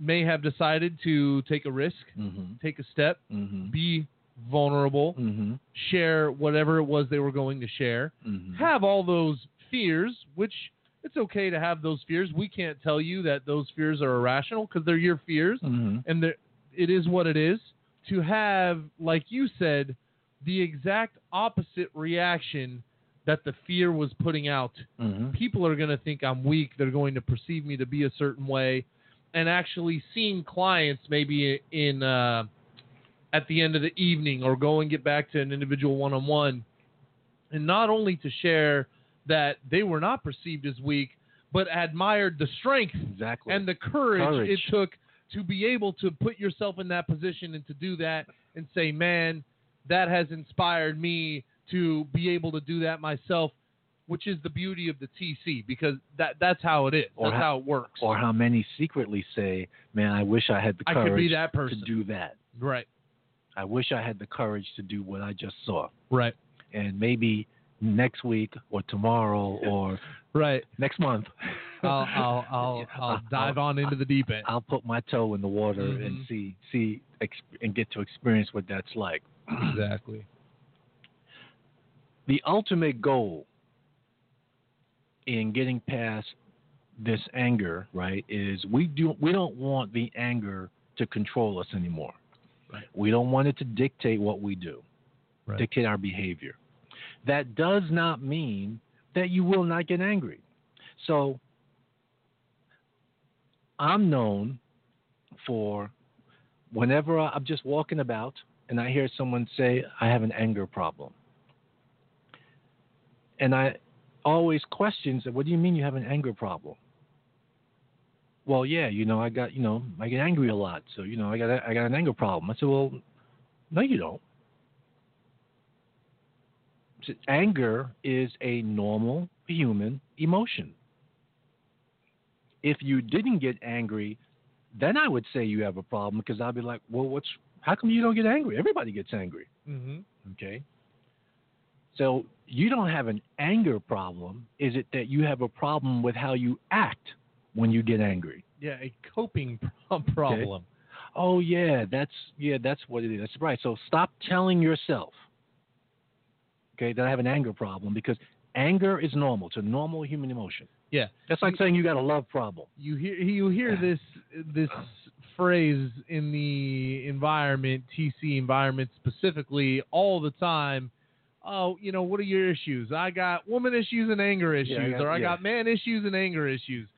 may have decided to take a risk, Mm-hmm. take a step, Mm-hmm. be vulnerable, Mm-hmm. share whatever it was they were going to share, Mm-hmm. have all those fears, which it's okay to have those fears. We can't tell you that those fears are irrational because they're your fears Mm-hmm. and it is what it is. To have, like you said, the exact opposite reaction that the fear was putting out. Mm-hmm. People are going to think I'm weak. They're going to perceive me to be a certain way. And actually seeing clients maybe in uh, at the end of the evening or go and get back to an individual one on one, and not only to share that they were not perceived as weak, but admired the strength Exactly. and the courage, Courage. it took to be able to put yourself in that position and to do that and say, man, that has inspired me to be able to do that myself, which is the beauty of the TC because that that's how it is. Or That's how- how it works. or how many secretly say, "Man, I wish I had the I courage could be that to do that. Right. I wish I had the courage to do what I just saw." Right. And maybe next week or tomorrow or Right. next month, I'll I'll I'll, I'll dive on into the deep end. I'll put my toe in the water and Mhm. see see ex- and get to experience what that's like. Exactly. The ultimate goal in getting past this anger, right, is we do we don't want the anger to control us anymore. Right. We don't want it to dictate what we do, Right. dictate our behavior. That does not mean that you will not get angry. So I'm known for whenever I'm just walking about and I hear someone say, I have an anger problem. And I always question, what do you mean you have an anger problem? Well, yeah, you know, I got, you know, I get angry a lot. So, you know, I got, a, I got an anger problem. I said, well, no, you don't. Said, Anger is a normal human emotion. If you didn't get angry, then I would say you have a problem because I'd be like, well, what's, how come you don't get angry? Everybody gets angry. Mm-hmm. Okay. So you don't have an anger problem. Is it that you have a problem with how you act when you get angry? Yeah, a coping pro- problem. Oh yeah, that's yeah, that's what it is. That's right. So stop telling yourself, okay, that I have an anger problem because anger is normal. It's a normal human emotion. Yeah. That's like saying you got a love problem. you hear you hear this this phrase in the environment TC environment specifically all the time. Oh, you know, what are your issues? I got woman issues and anger issues, Yeah, I got- or I yeah. got man issues and anger issues.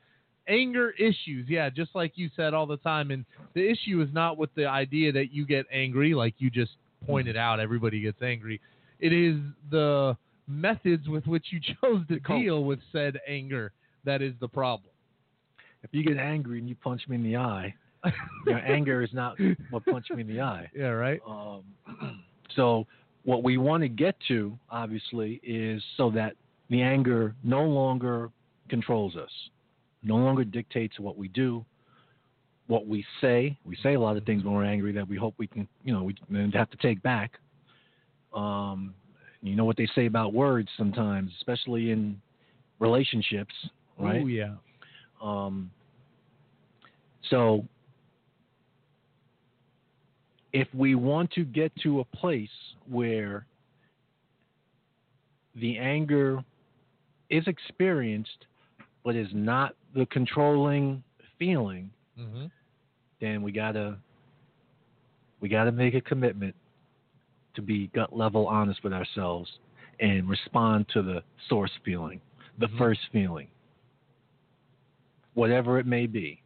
Anger issues, yeah, just like you said all the time. And the issue is not with the idea that you get angry, like you just pointed out. Everybody gets angry. It is the methods with which you chose to deal with said anger that is the problem. If you get angry and you punch me in the eye, your anger is not what punched me in the eye. Yeah, right. Um, so what we want to get to, obviously, is so that the anger no longer controls us, no longer dictates what we do, what we say. We say a lot of things when we're angry that we hope we can, you know, we have to take back. Um, you know what they say about words sometimes, especially in relationships, right? Oh yeah. Um, so, if we want to get to a place where the anger is experienced but is not the controlling feeling, Mm-hmm. then we gotta we gotta make a commitment to be gut level honest with ourselves and respond to the source feeling, the Mhm. first feeling, whatever it may be.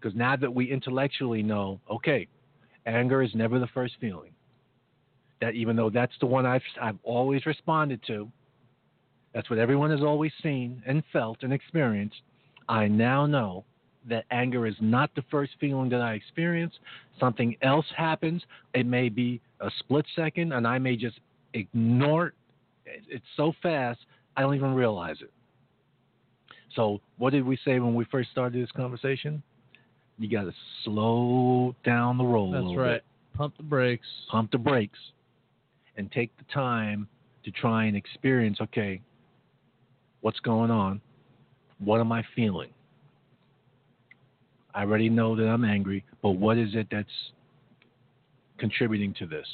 Because now that we intellectually know, okay, anger is never the first feeling. That even though that's the one I've I've always responded to, that's what everyone has always seen and felt and experienced. I now know that anger is not the first feeling that I experience. Something else happens. It may be a split second, and I may just ignore it. It's so fast, I don't even realize it. So, what did we say when we first started this conversation? You got to slow down the roll a That's right. bit Pump the brakes. pump the brakes and take the time to try and experience okay, what's going on? What am I feeling? I already know that I'm angry, but what is it that's contributing to this?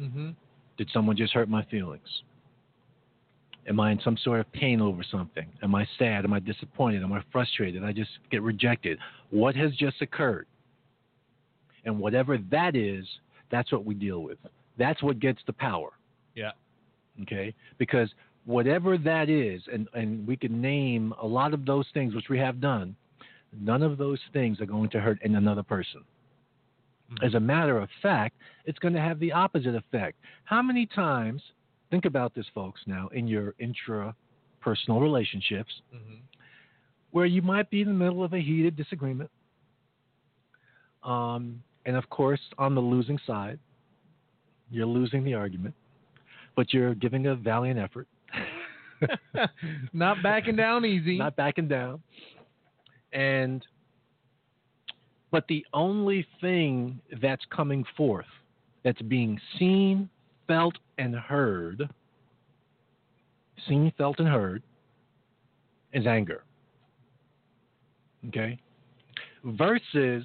Mm-hmm. Did someone just hurt my feelings? Am I in some sort of pain over something? Am I sad? Am I disappointed? Am I frustrated? I just get rejected? What has just occurred? And whatever that is, that's what we deal with. That's what gets the power. Yeah. Okay? Because whatever that is, and, and we can name a lot of those things, which we have done, none of those things are going to hurt in another person. As a matter of fact, it's going to have the opposite effect. How many times, think about this, folks, now, in your intrapersonal relationships, Mm-hmm. Where you might be in the middle of a heated disagreement. Um, and of course, on the losing side, you're losing the argument, but you're giving a valiant effort, Not backing down easy. not backing down. And but the only thing that's coming forth that's being seen, felt, and heard, seen, felt, and heard, is anger. Okay? Versus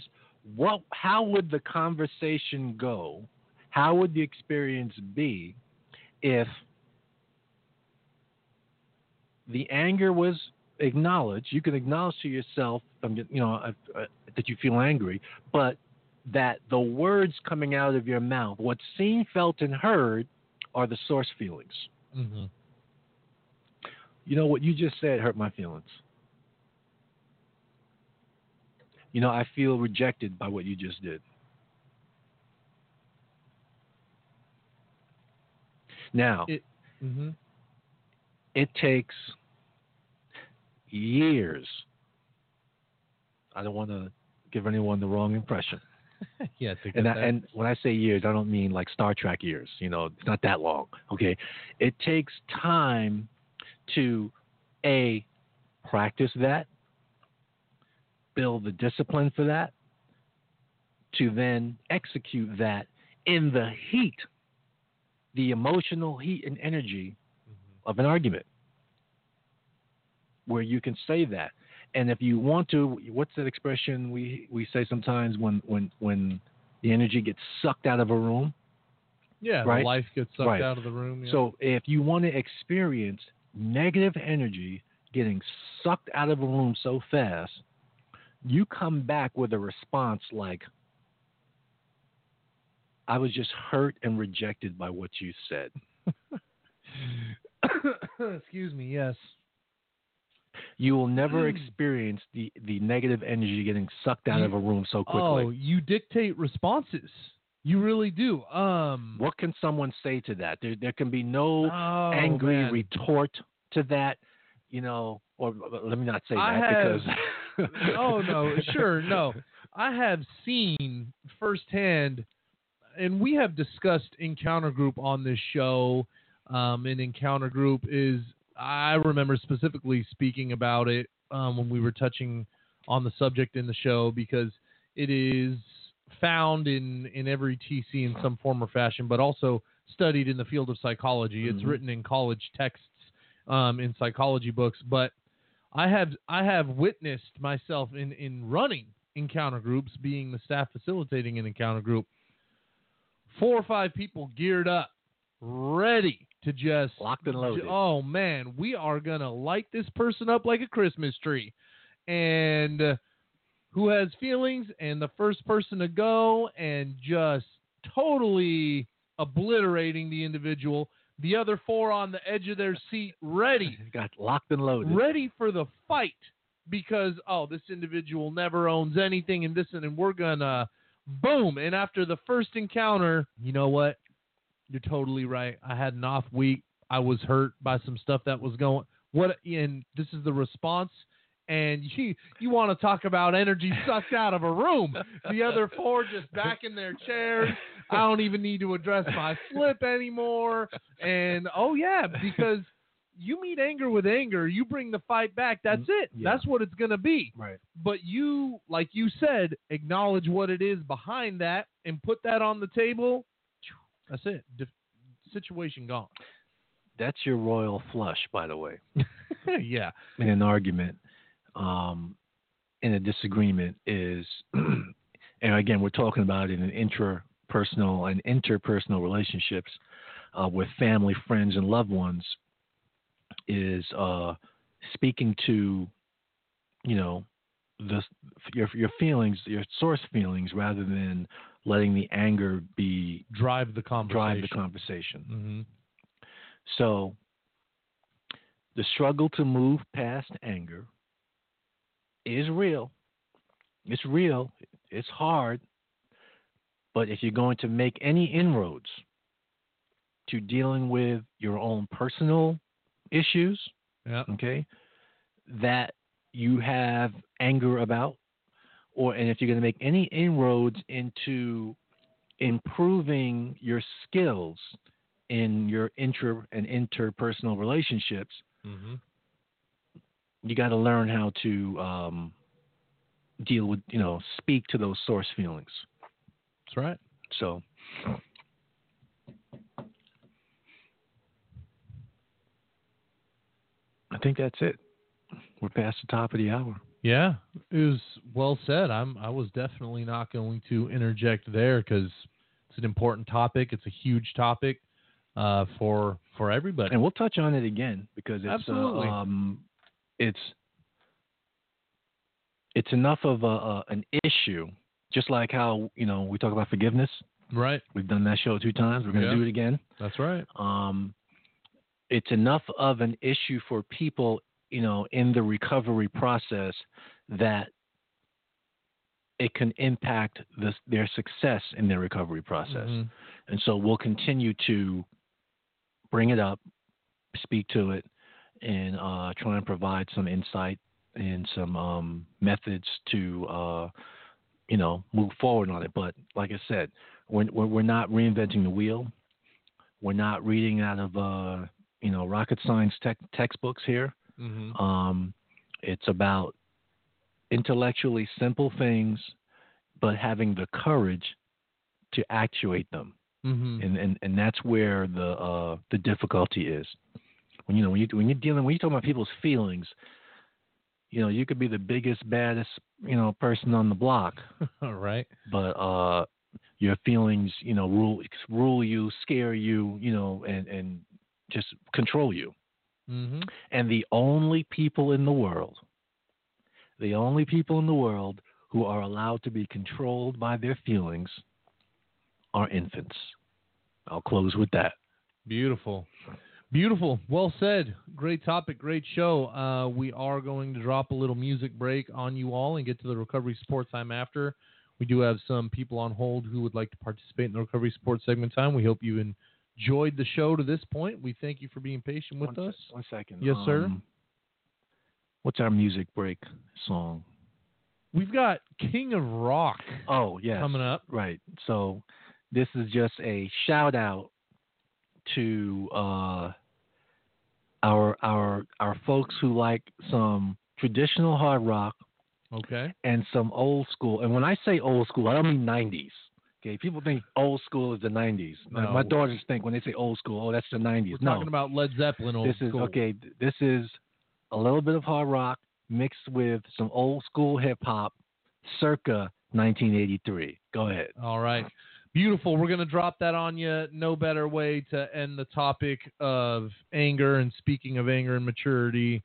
what how would the conversation go? How would the experience be if the anger was acknowledged? You can acknowledge to yourself, um, you know, uh, uh, that you feel angry, but that the words coming out of your mouth, what's seen, felt, and heard, are the source feelings. Mm-hmm. You know what you just said hurt my feelings. You know, I feel rejected by what you just did. Now, It- Mm-hmm. it takes years. I don't want to give anyone the wrong impression. yeah. And, I, and when I say years, I don't mean like Star Trek years. You know, it's not that long. Okay, it takes time to a practice that, build the discipline for that, to then execute that in the heat, the emotional heat and energy mm-hmm. of an argument, where you can say that. And if you want to, what's that expression we, we say sometimes when, when, when the energy gets sucked out of a room? yeah, right? the life gets sucked Right. out of the room. Yeah. So if you want to experience negative energy getting sucked out of a room so fast, you come back with a response like, I was just hurt and rejected by what you said. excuse me. Yes. You will never Mm. experience the, the negative energy getting sucked out You- of a room so quickly. Oh, you dictate responses. You really do. Um. What can someone say to that? There, there can be no oh, angry man. retort to that, you know, or let me not say I that have- because. oh no, sure, no. I have seen firsthand, and we have discussed Encounter Group on this show. Um, and Encounter Group is, I remember specifically speaking about it um, when we were touching on the subject in the show because it is found in in every TC in some form or fashion, but also studied in the field of psychology. It's Mhm. written in college texts um, in psychology books, but I have I have witnessed myself in in running encounter groups, being the staff facilitating an encounter group. Four or five people geared up, ready to just Locked and loaded. Oh man, we are gonna light this person up like a Christmas tree, and uh, who has feelings, and the first person to go and just totally obliterating the individual. The other four on the edge of their seat, ready. Got locked and loaded. ready for the fight because oh this individual never owns anything and this and, and we're gonna boom. And after the first encounter you know what? You're totally right. I had an off week. I was hurt by some stuff that was going what and this is the response. And you you want to talk about energy sucked out of a room. The other four just back in their chairs i don't even need to address my slip anymore and oh yeah because you meet anger with anger, you bring the fight back. That's it. yeah. That's what it's going to be. Right. But you, like you said, acknowledge what it is behind that and put that on the table. That's it. De- situation gone. That's your royal flush, by the way. yeah. in an argument, um, in a disagreement is, and again, we're talking about in an in intrapersonal and interpersonal relationships uh, with family, friends, and loved ones, is uh, speaking to, you know, the your your feelings, your source feelings, rather than letting the anger be Drive the conversation. drive the conversation. hmm So, the struggle to move past anger is real. It's real. It's hard. But if you're going to make any inroads to dealing with your own personal issues, Yeah. okay, that you have anger about, or and if you're going to make any inroads into improving your skills in your intra and interpersonal relationships, hmm you got to learn how to um, deal with, you know, speak to those source feelings. That's right. So, I think that's it. We're past the top of the hour. Yeah, it was well said. I'm. I was definitely not going to interject there because it's an important topic. It's a huge topic uh, for for everybody. and we'll touch on it again because it's. Uh, um, it's it's enough of a, a an issue. Just like how you know we talk about forgiveness. Right. We've done that show two times. We're going to Yeah. do it again. That's right. Um, it's enough of an issue for people, you know, in the recovery process that it can impact the, their success in their recovery process. Mhm. And so we'll continue to bring it up, speak to it, and uh, try and provide some insight and some um, methods to, uh, you know, move forward on it. But like I said, we're, we're not reinventing the wheel. We're not reading out of, uh, you know, rocket science tech textbooks here. Mhm. Um, it's about intellectually simple things, but having the courage to actuate them Mhm. and and and that's where the uh the difficulty is when you know when you when you're dealing when you're talking about people's feelings you know you could be the biggest baddest you know person on the block All right. but uh your feelings you know rule rule you scare you you know and and just control you Mm-hmm. and the only people in the world the only people in the world who are allowed to be controlled by their feelings are infants i'll close with that Beautiful. Beautiful. Well said. Great topic. Great show. Uh, we are going to drop a little music break on you all and get to the recovery support time after. We do have some people on hold who would like to participate in the recovery support segment time. We hope you enjoyed the show to this point. We thank you for being patient with One us. sec- one second. Yes, sir. Um, What's our music break song? We've got King of Rock Oh, yeah. coming up. Right. So this is just a shout out to uh, our our our folks who like some traditional hard rock Okay. and some old school. And when I say old school, I don't mean 90s. Okay, people think old school is the 90s. My- No. My daughters think when they say old school, oh, that's the 90s. We're no, talking about Led Zeppelin old this is school. okay. This is a little bit of hard rock mixed with some old school hip hop, circa 1983. Go ahead. All right. Beautiful. We're going to drop that on you. No better way to end the topic of anger. And speaking of anger and maturity,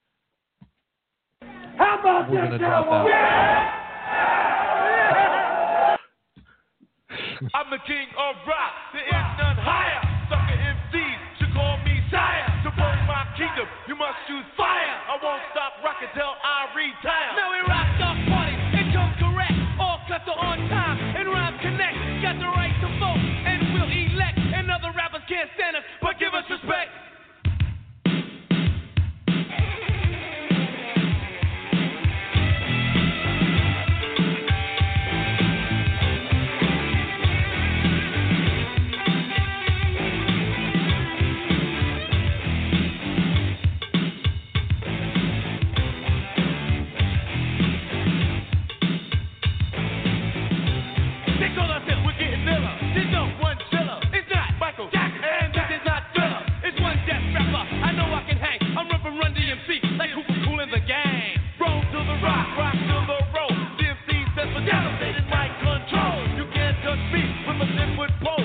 How about we're that, going to drop cowboy? that. I'm the king of rock. There is none higher. Sucker MCs should call me sire. To burn my kingdom, you must choose fire. I won't stop rocking till I retire. Now we can't stand us, but give us respect. With both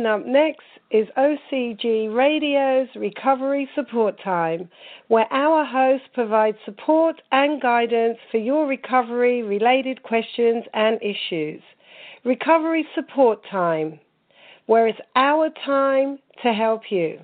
Coming up next is OCG Radio's Recovery Support Time, where our host provides support and guidance for your recovery related questions and issues. Recovery Support Time, where it's our time to help you.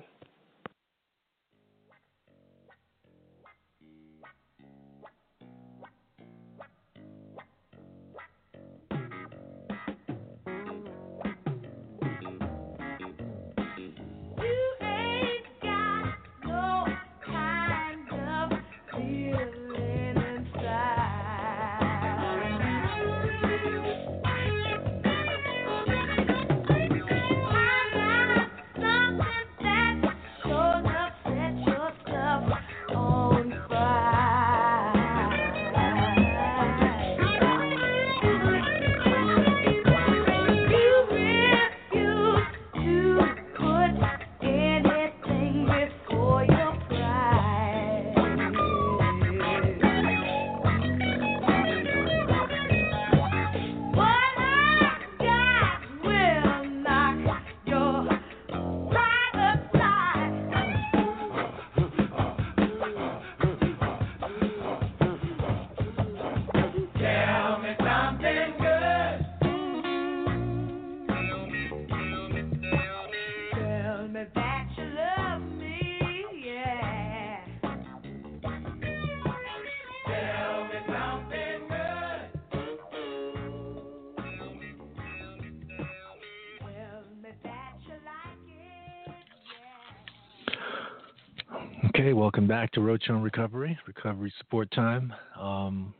Welcome back to Roach on Recovery, Recovery Support Time. Um,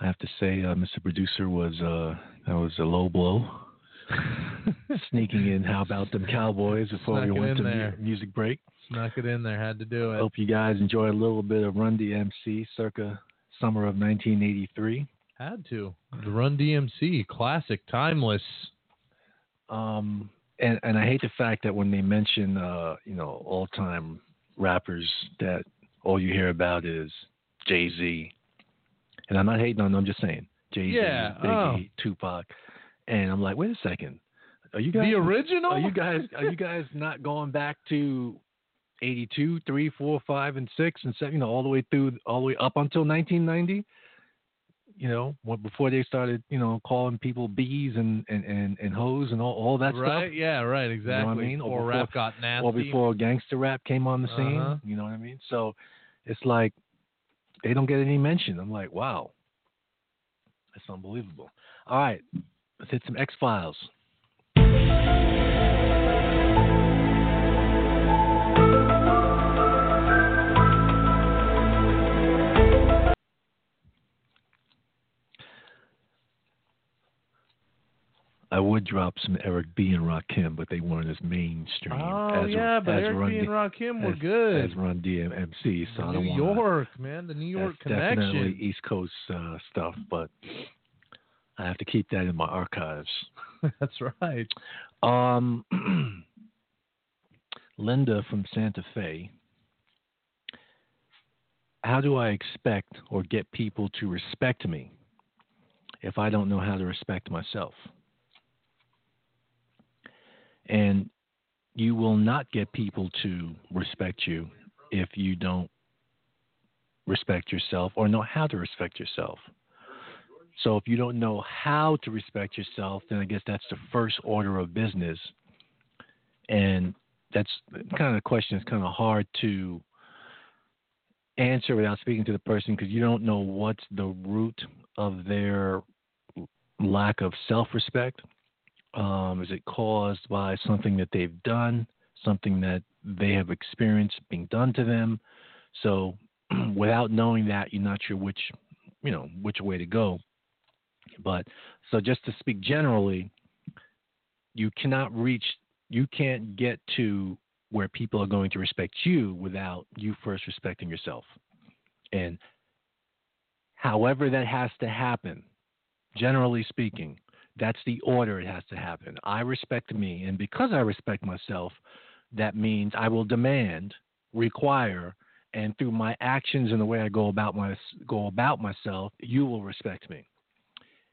I have to say, uh, Mr. Producer was uh, that was a low blow. Sneaking in, how about them Cowboys before Snuck we went to there. music break? Snuck it in there. Had to do it. Hope you guys enjoy a little bit of Run DMC circa summer of 1983. Had to. The Run DMC, classic, timeless. Um, and and I hate the fact that when they mention uh, you know all time rappers that all you hear about is Jay Z, and I'm not hating on them. I'm just saying Jay Z, Yeah, Biggie, Tupac, and I'm like, wait a second, are you guys The original? Are you guys are you guys not going back to 82, 3, 4, 5, and 6, and 7, you know, all the way through, all the way up until 1990? You know, before they started, you know, calling people bees and, and, and, and hoes and all, all that right? stuff. Right. Yeah, right. You Exactly. know what I mean? Or rap got nasty. Or before gangster rap came on the scene. Uh-huh. You know what I mean? So it's like they don't get any mention. I'm like, wow, that's unbelievable. All right, let's hit some X Files. I would drop some Eric B and Rakim, but they weren't as mainstream. Oh as, yeah, but as Eric Run B and D- Rakim were as, good. as Run DMC. So New wanna, York, man, the New York that's definitely. East Coast uh, stuff, but I have to keep that in my archives. That's right. Um, Linda from Santa Fe. How do I expect or get people to respect me if I don't know how to respect myself? And you will not get people to respect you if you don't respect yourself or know how to respect yourself. So if you don't know how to respect yourself, then I guess that's the first order of business. And that's kind of the question is kind of hard to answer without speaking to the person because you don't know what's the root of their lack of self-respect. Um, is it caused by something that they've done, something that they have experienced being done to them? So, without knowing that, you're not sure which, you know, which way to go. But so, just to speak generally, you cannot reach, you can't get to where people are going to respect you without you first respecting yourself. And however that has to happen, generally speaking, that's the order it has to happen. I respect me, and because I respect myself, that means I will demand, require, and through my actions and the way I go about my go about myself, you will respect me.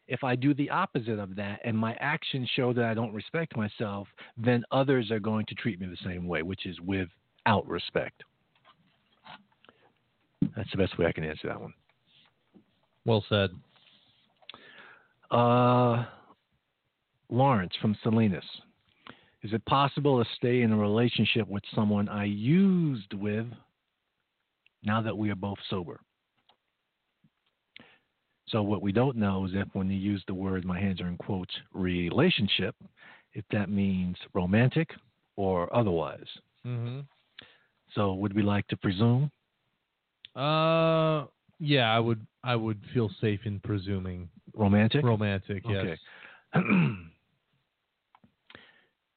If I do the opposite of that and my actions show that I don't respect myself, then others are going to treat me the same way, which is without respect. That's the best way I can answer that one. Well said. Uh, Lawrence from Salinas. Is it possible to stay in a relationship with someone I used with now that we are both sober? So, what we don't know is if when you use the word, my hands are in quotes, relationship, if that means romantic or otherwise. Mm-hmm. So, would we like to presume? Uh, yeah, I would. I would feel safe in presuming Romantic? romantic. Yes. Okay.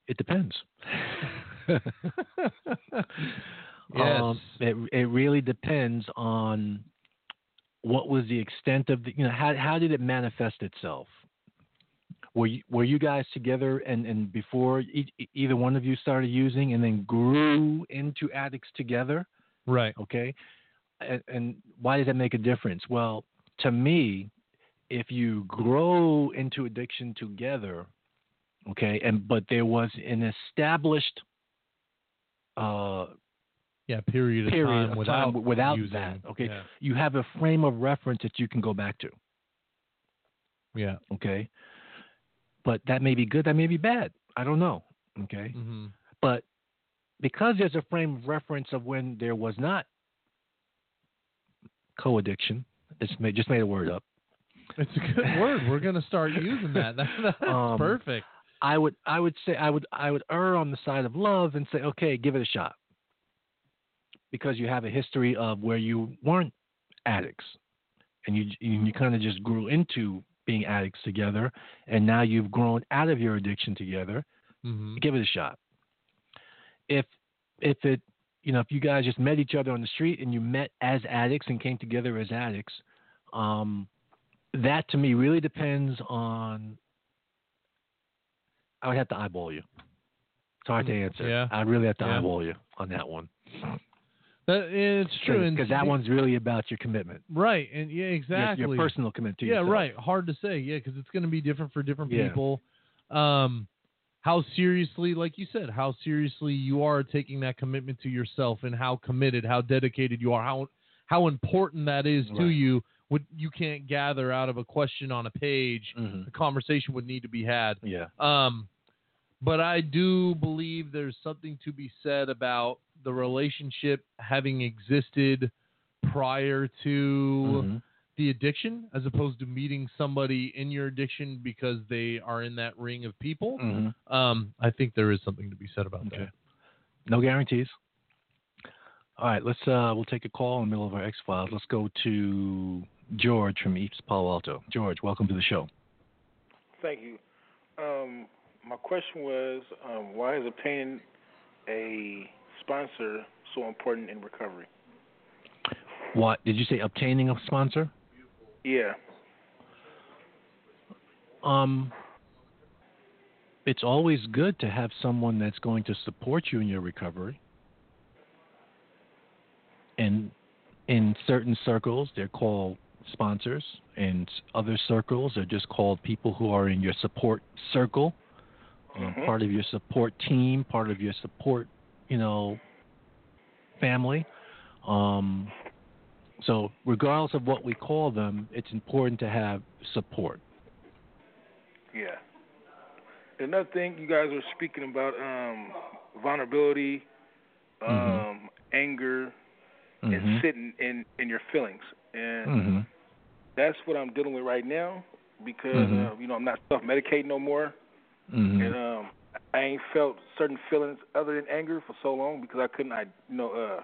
it depends. Yes. Um, it it really depends on what was the extent of the you know how how did it manifest itself. Were you, were you guys together and, and before e- either one of you started using and then grew into addicts together? Right. Okay. And, and why does that make a difference? Well, to me, if you grow into addiction together, okay, and but there was an established uh, Yeah. Period of period time of without time without using. that, okay, Yeah. you have a frame of reference that you can go back to, Yeah. okay. But that may be good, that may be bad. I don't know, okay. Mm-hmm. But because there's a frame of reference of when there was not co-addiction, it's made, just made a word up. It's a good word. We're gonna start using that. that that's Um, perfect. I would I would say I would I would err on the side of love and say okay, give it a shot. Because you have a history of where you weren't addicts, and you you, you kind of just grew into being addicts together, and now you've grown out of your addiction together. hmm Give it a shot. If if it you know if you guys just met each other on the street and you met as addicts and came together as addicts, um, that to me really depends on I would have to eyeball you. It's hard to answer. Mm, yeah. I'd really have to Yeah. eyeball you on that one. That, it's true. Because that one's really about your commitment. right. And yeah, exactly. Your, personal commitment to yeah, yourself. right. Hard to say. Yeah, because it's going to be different for different Yeah. people. Um, how seriously, like you said, how seriously you are taking that commitment to yourself, and how committed, how dedicated you are, how how important that is to you. What you can't gather out of a question on a page. Mhm. The conversation would need to be had. Yeah. Um, but I do believe there's something to be said about the relationship having existed prior to Mhm. the addiction, as opposed to meeting somebody in your addiction because they are in that ring of people. Mhm. Um, I think there is something to be said about Okay. that. No guarantees. All right, let's uh we'll take a call in the middle of our X Files. Let's go to George from East Palo Alto. George, welcome to the show. Thank you. Um, my question was, um, why is obtaining a sponsor so important in recovery? What did you say? Obtaining a sponsor? Yeah. Um, it's always good to have someone that's going to support you in your recovery. And in certain circles, they're called sponsors. In other circles, they're just called people who are in your support circle. Um, Mhm. part of your support team, part of your support, you know, family. Um, so regardless of what we call them, it's important to have support. Yeah. Another thing, you guys were speaking about um, vulnerability, um, Mhm. anger, and Mhm. sitting in in your feelings, and Mhm. that's what I'm dealing with right now because uh, you know I'm not self medicating no more, Mhm. and um, I ain't felt certain feelings other than anger for so long because I couldn't, I you know, uh,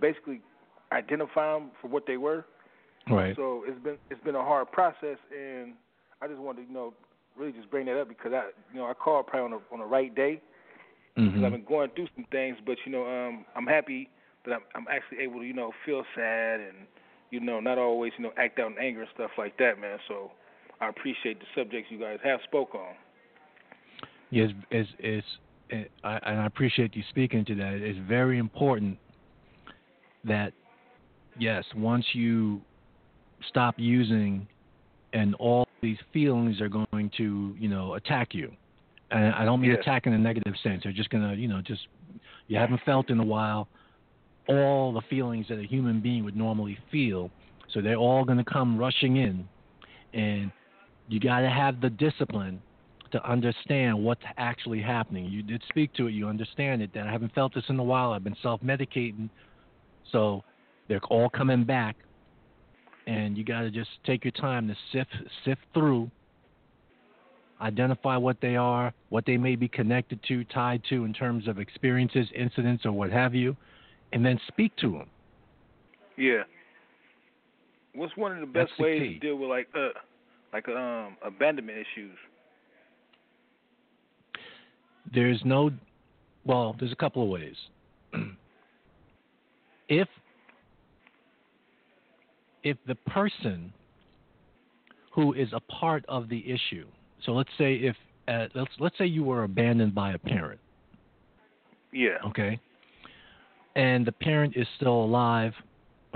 basically identify them for what they were. Right. So it's been it's been a hard process, and I just wanted to you know really just bring that up because I you know I called probably on the on the right day because Mhm. I've been going through some things, but you know um I'm happy that I'm I'm actually able to you know feel sad and you know not always you know act out in anger and stuff like that, man. So I appreciate the subjects you guys have spoke on. Is is is eh, I, and I appreciate you speaking to that. It's very important that yes, once you stop using, and all these feelings are going to you know attack you, and I don't mean Yes. attack in a negative sense. They're just gonna you know just you haven't felt in a while all the feelings that a human being would normally feel, so they're all gonna come rushing in, and you got to have the discipline to understand what's actually happening. You did speak to it. You understand it. That I haven't felt this in a while. I've been self-medicating, so they're all coming back, and you got to just take your time to sift sift through, identify what they are, what they may be connected to, tied to in terms of experiences, incidents, or what have you, and then speak to them. Yeah. What's one of the best That's ways to deal with like uh like um abandonment issues? There's no well there's a couple of ways. If if the person who is a part of the issue so let's say if uh, let's let's say you were abandoned by a parent. Yeah. okay? And the parent is still alive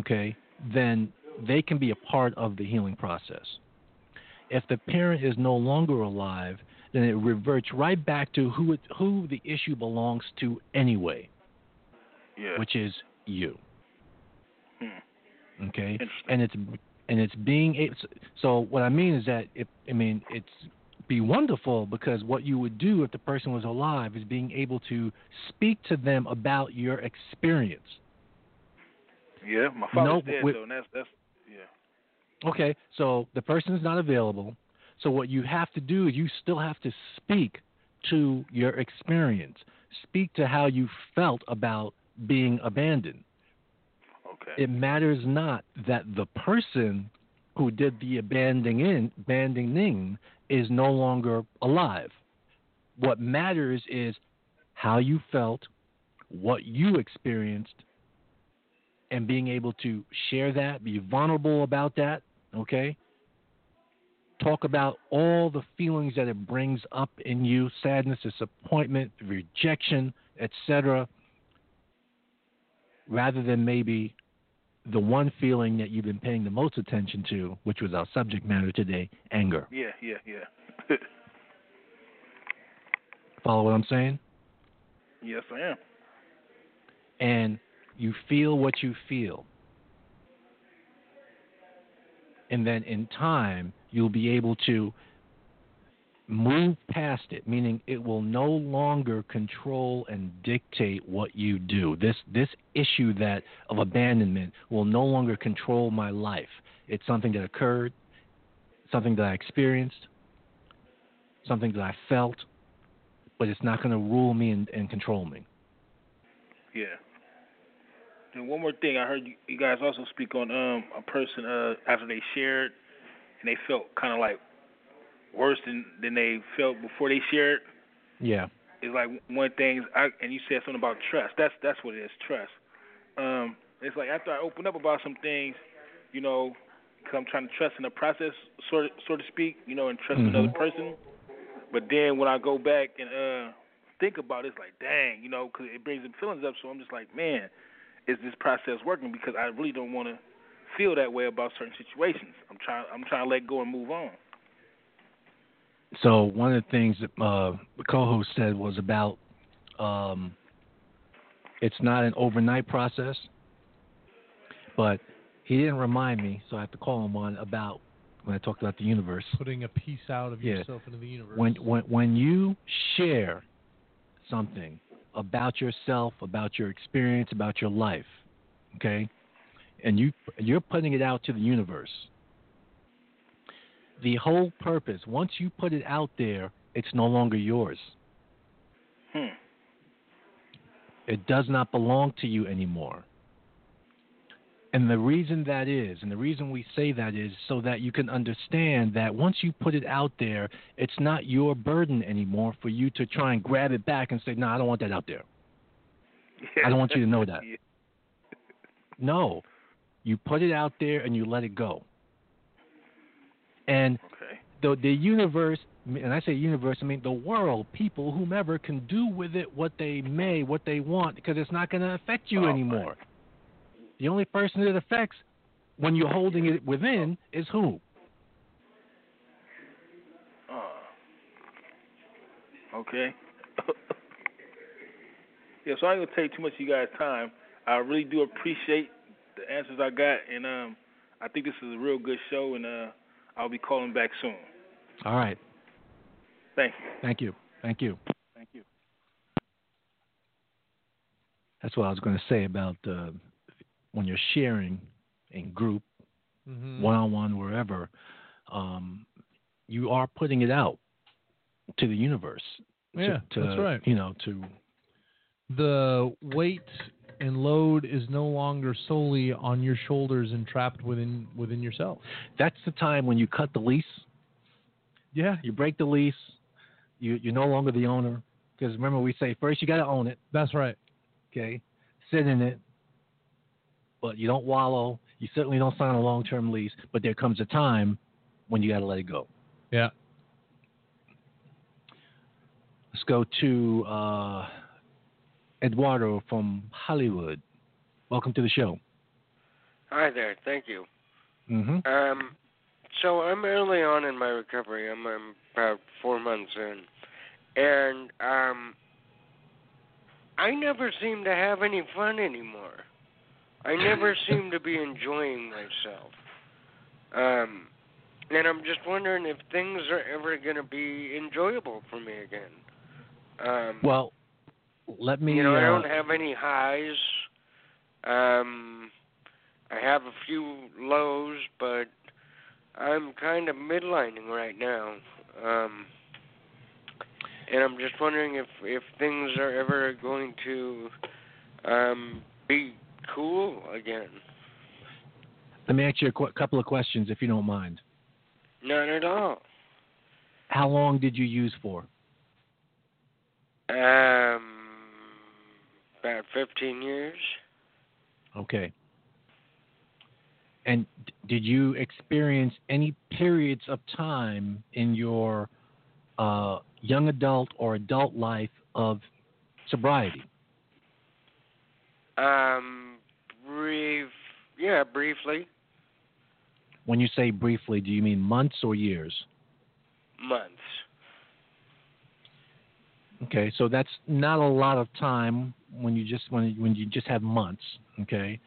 okay then they can be a part of the healing process. If the parent is no longer alive then it reverts right back to who it, who the issue belongs to anyway Yeah. which is you Hmm. okay and it's and it's being it's, so what i mean is that it i mean it's be wonderful because what you would do if the person was alive is being able to speak to them about your experience Yeah, my father's No, dead with- though, and that's that's yeah. Okay, so the person is not available. So what you have to do is you still have to speak to your experience. Speak to how you felt about being abandoned. Okay. It matters not that the person who did the abandoning in, abandoning is no longer alive. What matters is how you felt, what you experienced, and being able to share that, be vulnerable about that, okay? Talk about all the feelings that it brings up in you sadness, disappointment, rejection, etc. rather than maybe the one feeling that you've been paying the most attention to, which was our subject matter today anger. Yeah, yeah, yeah. Follow what I'm saying? yes, I am. and you feel what you feel. And then in time, you'll be able to move past it, meaning it will no longer control and dictate what you do. This this issue that of abandonment will no longer control my life. It's something that occurred, something that I experienced, something that I felt, but it's not going to rule me and, and control me. Yeah. And one more thing, I heard you, you guys also speak on um a person uh after they shared and they felt kind of like worse than than they felt before they shared. Yeah. It's like one thing, I, and you said something about trust. That's that's what it is, trust. Um, it's like after I open up about some things, you know, because I'm trying to trust in the process, sort of, so to speak, you know, and trust Mhm. another person. But then when I go back and uh think about it, it's like, dang, you know, because it brings them feelings up. So I'm just like, man, is this process working? Because I really don't want to feel that way about certain situations. I'm trying, I'm trying to let go and move on. So one of the things that uh, the co-host said was about um, it's not an overnight process, but he didn't remind me, so I have to call him on about when I talked about the universe. Putting a piece out of Yeah. yourself into the universe. When when when you share something about yourself, about your experience, about your life, okay, and you you're putting it out to the universe. The whole purpose, once you put it out there, it's no longer yours. Hmm. It does not belong to you anymore. And the reason that is, and the reason we say that is so that you can understand that once you put it out there, it's not your burden anymore for you to try and grab it back and say, No, I don't want that out there. I don't want you to know that. Yeah. No. You put it out there and you let it go. And Okay. the the universe and I say universe, I mean the world, people, whomever can do with it what they may, what they want, because it's not going to affect you Oh, anymore. The only person it affects when you're holding it within is who? Uh, okay. yeah, so I ain't gonna take too much of you guys' time. I really do appreciate the answers I got, and um, I think this is a real good show, and uh, I'll be calling back soon. All right. Thank you. Thank you. Thank you. Thank you. That's what I was going to say about uh, when you're sharing in group, one on one, wherever, um, you are putting it out to the universe. to- Yeah, to, that's right. You know, to the weight and load is no longer solely on your shoulders and trapped within within yourself. that's the time when you cut the lease. Yeah, You break the lease. You you're no longer the owner because remember we say first you got to own it. that's right. Okay, sit in it, but you don't wallow. You certainly don't sign a long-term lease. But there comes a time when you got to let it go. Yeah. Let's go to uh, Eduardo from Hollywood. Welcome to the show. Hi there. Thank you. Mm-hmm. Um, so I'm early on in my recovery. I'm, I'm about four months in, and um, I never seem to have any fun anymore. I never seem to be enjoying myself. Um, and I'm just wondering if things are ever going to be enjoyable for me again. Um, Well, let me. you know, I uh, don't have any highs. Um, I have a few lows, but I'm kind of midlining right now. Um, and I'm just wondering if if things are ever going to um, be cool again. let me ask you a qu- couple of questions, if you don't mind. Not at all. How long did you use for? Um, about 15 years. Okay. And d- did you experience any periods of time in your uh, young adult or adult life of sobriety? Um, brief. Yeah, briefly. When you say briefly, do you mean months or years? Months. Okay, so that's not a lot of time when you just when when you just have months. Okay,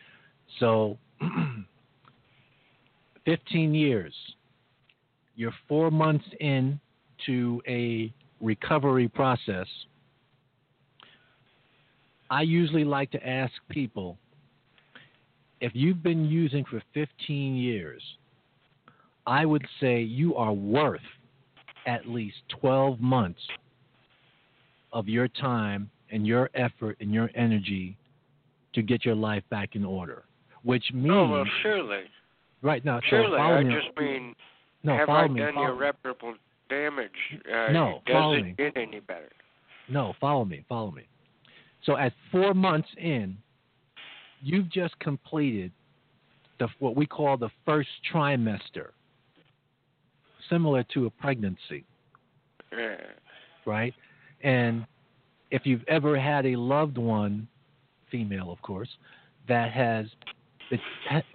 so fifteen years. You're four months in to a recovery process. I usually like to ask people if you've been using for 15 years, I would say you are worth at least 12 months of your time and your effort and your energy to get your life back in order. Which means Oh well, surely. right now. Surely, so follow I me. just mean, no, have follow I me. done irreparable damage? Uh, No, does it me. get any better? No, follow me, follow me. So at four months in, you've just completed the what we call the first trimester, similar to a pregnancy, Yeah. right? And if you've ever had a loved one, female of course, that has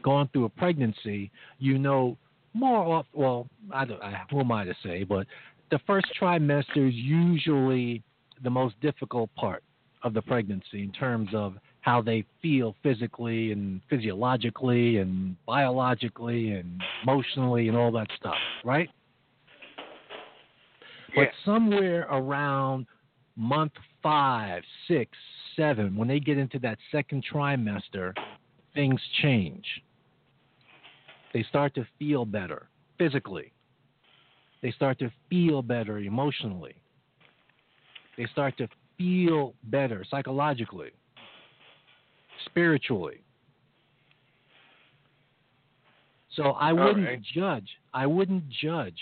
gone through a pregnancy, you know more off. Well, I don't. I, who am I to say? But the first trimester is usually the most difficult part of the pregnancy in terms of how they feel physically and physiologically and biologically and emotionally and all that stuff, right? But somewhere around month five, six, seven, when they get into that second trimester, things change. They start to feel better physically. They start to feel better emotionally. They start to feel better psychologically, spiritually. So I wouldn't right. judge. I wouldn't judge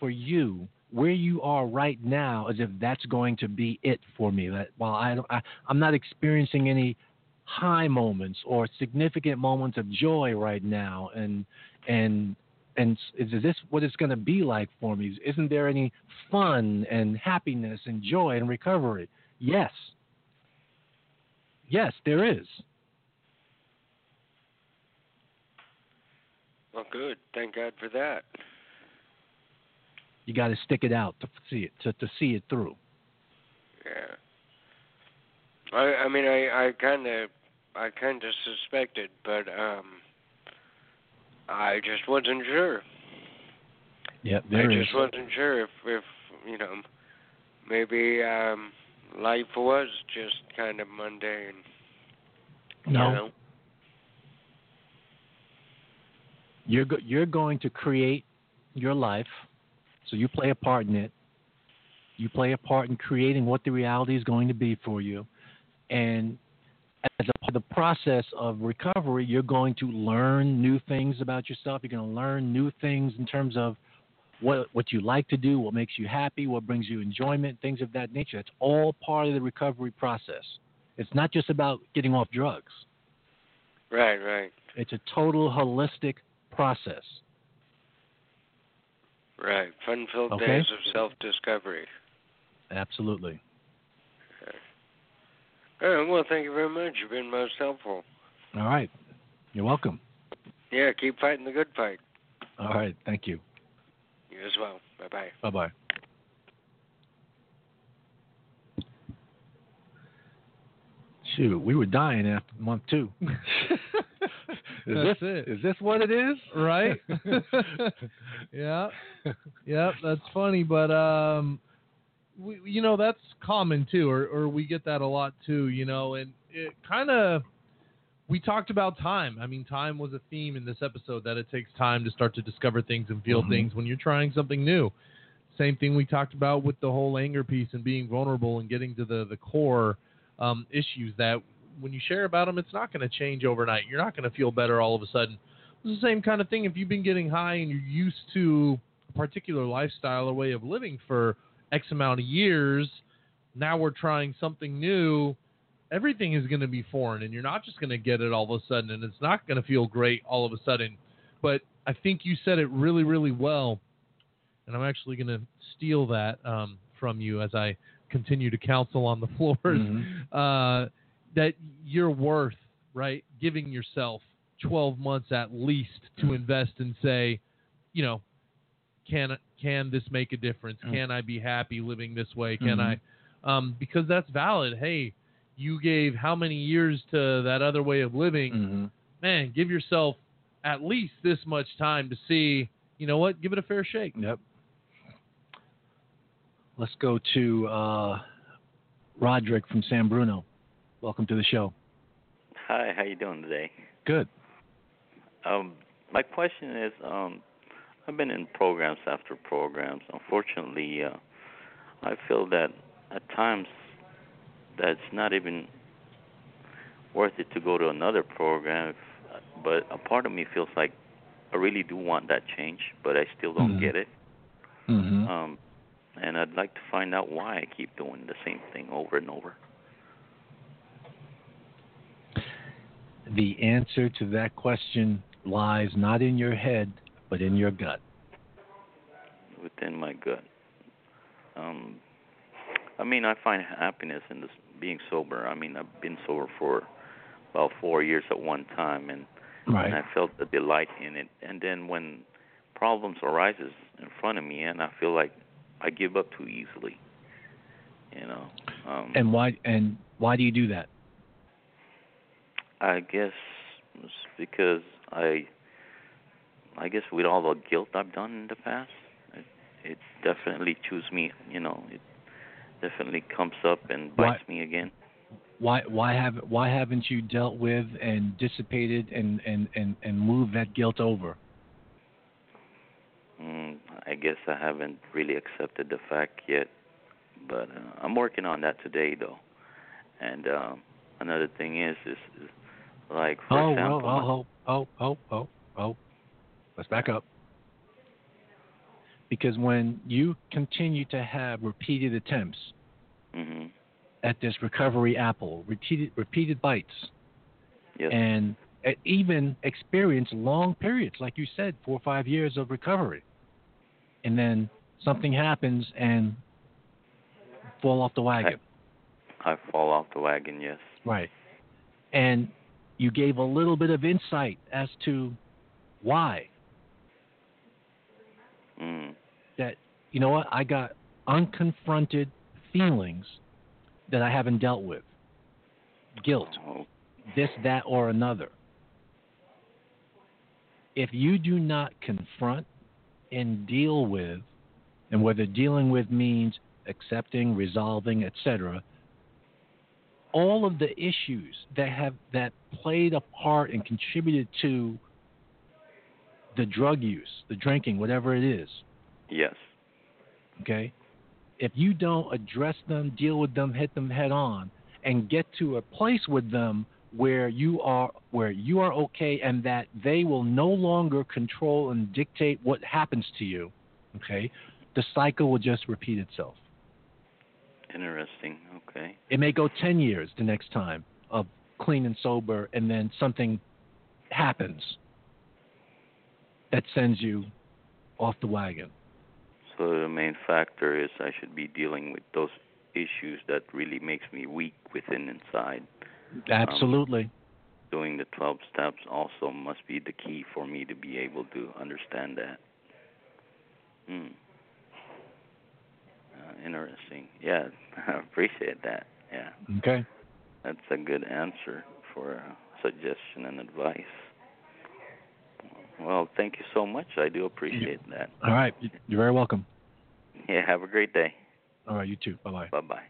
for you where you are right now as if that's going to be it for me. That while I, don't- I I'm not experiencing any high moments or significant moments of joy right now, and and and is this what it's going to be like for me? Isn't there any fun and happiness and joy and recovery? Yes. Yes, there is. Well, good. Thank God for that. You got to stick it out to see it to, to see it through. Yeah. I I mean I I kind of I kind of suspected, but um I just wasn't sure. Yep, I there is. just wasn't sure if if you know maybe um life was just kind of mundane. No. You know? You're go- you're going to create your life, so you play a part in it. You play a part in creating what the reality is going to be for you, and as a the process of recovery, you're going to learn new things about yourself. You're going to learn new things in terms of what what you like to do, what makes you happy, what brings you enjoyment, things of that nature. That's all part of the recovery process. It's not just about getting off drugs. Right, right. It's a total holistic process. Right. Fun filled Okay. days of self discovery. Absolutely. All right, well thank you very much. You've been most helpful. All right. You're welcome. Yeah, keep fighting the good fight. All right. Thank you. You as well. Bye bye. Bye bye. Shoot, we were dying after month two. is That's this it. is this what it is? right? yeah, yep. That's funny, but um, we, you know that's common too, or or we get that a lot too. You know, and it kind of we talked about time. I mean, time was a theme in this episode that it takes time to start to discover things and feel Mhm. things when you're trying something new. Same thing we talked about with the whole anger piece and being vulnerable and getting to the the core um, issues that when you share about them, it's not going to change overnight. You're not going to feel better all of a sudden. It's the same kind of thing if you've been getting high and you're used to a particular lifestyle or way of living for X amount of years. Now we're trying something new. Everything is going to be foreign, and you're not just going to get it all of a sudden, and it's not going to feel great all of a sudden. But I think you said it really, really well, and I'm actually going to steal that um, from you as I continue to counsel on the floors. Mhm. Uh, that you're worth right giving yourself 12 months at least to invest and say, you know, can can this make a difference? Mm. Can I be happy living this way? Can Mhm. I? Um, because that's valid. Hey, you gave how many years to that other way of living? Mhm. Man, give yourself at least this much time to see. You know what? Give it a fair shake. Yep. Let's go to uh, Roderick from San Bruno. Welcome to the show. Hi, how you doing today? Good. Um, my question is, um, I've been in programs after programs. Unfortunately, uh, I feel that at times that's not even worth it to go to another program. If, but a part of me feels like I really do want that change, but I still don't Mhm. get it. Mm-hmm. Um, and I'd like to find out why I keep doing the same thing over and over. the answer to that question lies not in your head, but in your gut. within my gut. Um, I mean, I find happiness in this being sober. I mean, I've been sober for about four years at one time, and Right. and I felt the delight in it. And then when problems arises in front of me, and I feel like I give up too easily. You know. Um, And why and why do you do that? I guess it's because I, I guess with all the guilt I've done in the past, it, it definitely chews me. You know, it definitely comes up and Why- bites me again. Why why have why haven't you dealt with and dissipated and and and and moved that guilt over? Mm, I guess I haven't really accepted the fact yet, but uh, I'm working on that today, though. And um, another thing is, is, is like for oh, example, oh, oh, oh, oh, oh, oh. Let's back up. Because when you continue to have repeated attempts hmm at this recovery apple, repeated repeated bites, yes, and uh, even experience long periods, like you said, four or five years of recovery, and then something happens and fall off the wagon. I fall off the wagon. Yes. Right. And you gave a little bit of insight as to why. Mm. That, you know what, I got unconfronted feelings that I haven't dealt with. Guilt, Oh, this, that, or another. If you do not confront and deal with, and whether dealing with means accepting, resolving, etc., all of the issues that have that played a part and contributed to the drug use, the drinking, whatever it is, yes. okay? If you don't address them, deal with them, hit them head on, and get to a place with them where you are where you are okay and that they will no longer control and dictate what happens to you, okay? The cycle will just repeat itself. Interesting. Okay. It may go 10 years the next time of clean and sober, and then something happens that sends you off the wagon. So the main factor is I should be dealing with those issues that really makes me weak within inside. Absolutely. Doing the 12 steps also must be the key for me to be able to understand that. Hmm. Uh, interesting. Yeah, I appreciate that. Yeah, okay. that's a good answer for a suggestion and advice. Well, thank you so much. I do appreciate that. All right. You're very welcome. Yeah, have a great day. All right. You too. Bye bye. Bye bye.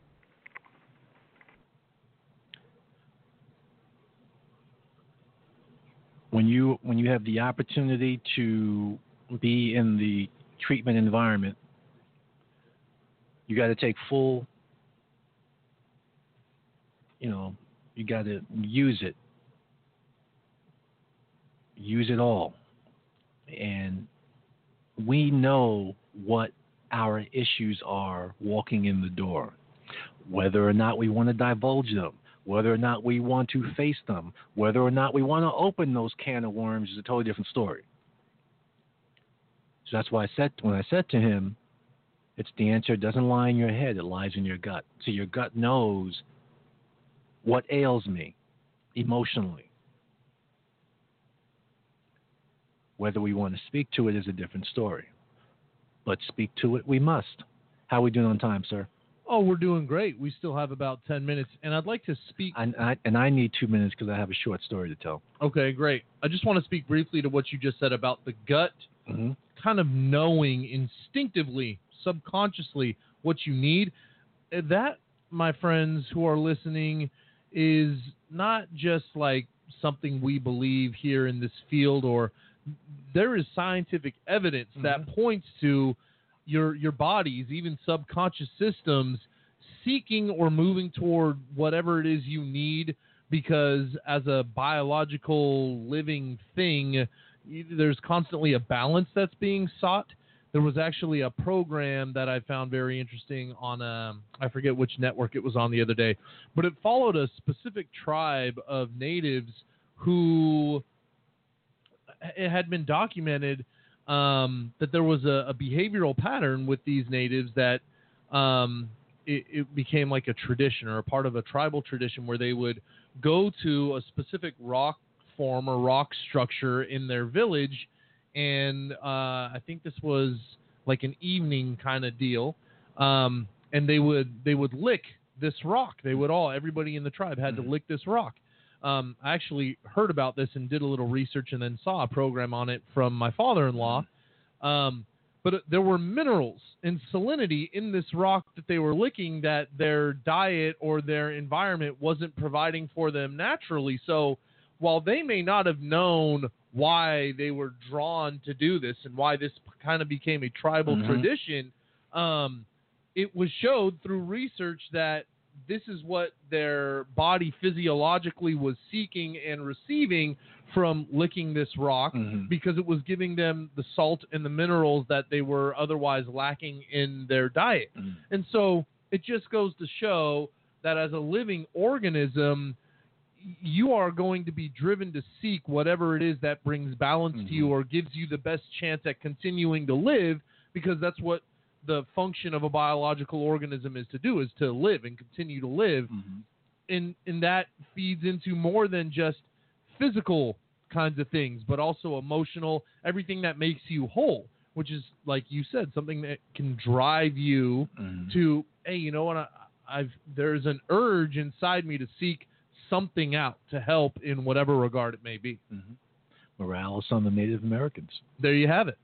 When you when you have the opportunity to be in the treatment environment, you got to take full. You know, you got to use it. Use it all. And we know what our issues are walking in the door. Whether or not we want to divulge them, whether or not we want to face them, whether or not we want to open those can of worms is a totally different story. So that's why I said when I said to him, it's the answer doesn't lie in your head, it lies in your gut. So your gut knows what ails me emotionally. Whether we want to speak to it is a different story. But speak to it we must. How are we doing on time, sir? Oh, we're doing great. We still have about 10 minutes, and I'd like to speak. And I, and I need two minutes because I have a short story to tell. Okay, great. I just want to speak briefly to what you just said about the gut hmm kind of knowing instinctively, subconsciously what you need. Uh, That, my friends who are listening, is not just like something we believe here in this field or there is scientific evidence that points to your your bodies, even subconscious systems, seeking or moving toward whatever it is you need because as a biological living thing, there's constantly a balance that's being sought. There was actually a program that I found very interesting on um I forget which network it was on the other day, but it followed a specific tribe of natives who it had been documented um, that there was a, a behavioral pattern with these natives that um, it, it became like a tradition or a part of a tribal tradition where they would go to a specific rock form or rock structure in their village, and uh, I think this was like an evening kind of deal um, and they would they would lick this rock. They would all everybody in the tribe had to lick this rock. Um, I actually heard about this and did a little research and then saw a program on it from my father-in-law. Um, but there were minerals and salinity in this rock that they were licking that their diet or their environment wasn't providing for them naturally. So while they may not have known why they were drawn to do this and why this kind of became a tribal Mhm. tradition, um, it was showed through research that this is what their body physiologically was seeking and receiving from licking this rock Mhm. because it was giving them the salt and the minerals that they were otherwise lacking in their diet. Mm. And so it just goes to show that as a living organism, you are going to be driven to seek whatever it is that brings balance to you or gives you the best chance at continuing to live because that's what the function of a biological organism is to do is to live and continue to live. And and that feeds into more than just physical kinds of things but also emotional everything that makes you whole which is like you said something that can drive you Mm-hmm. to hey you know what I, I've there's an urge inside me to seek something out to help in whatever regard it may be. Morales on the Native Americans. there you have it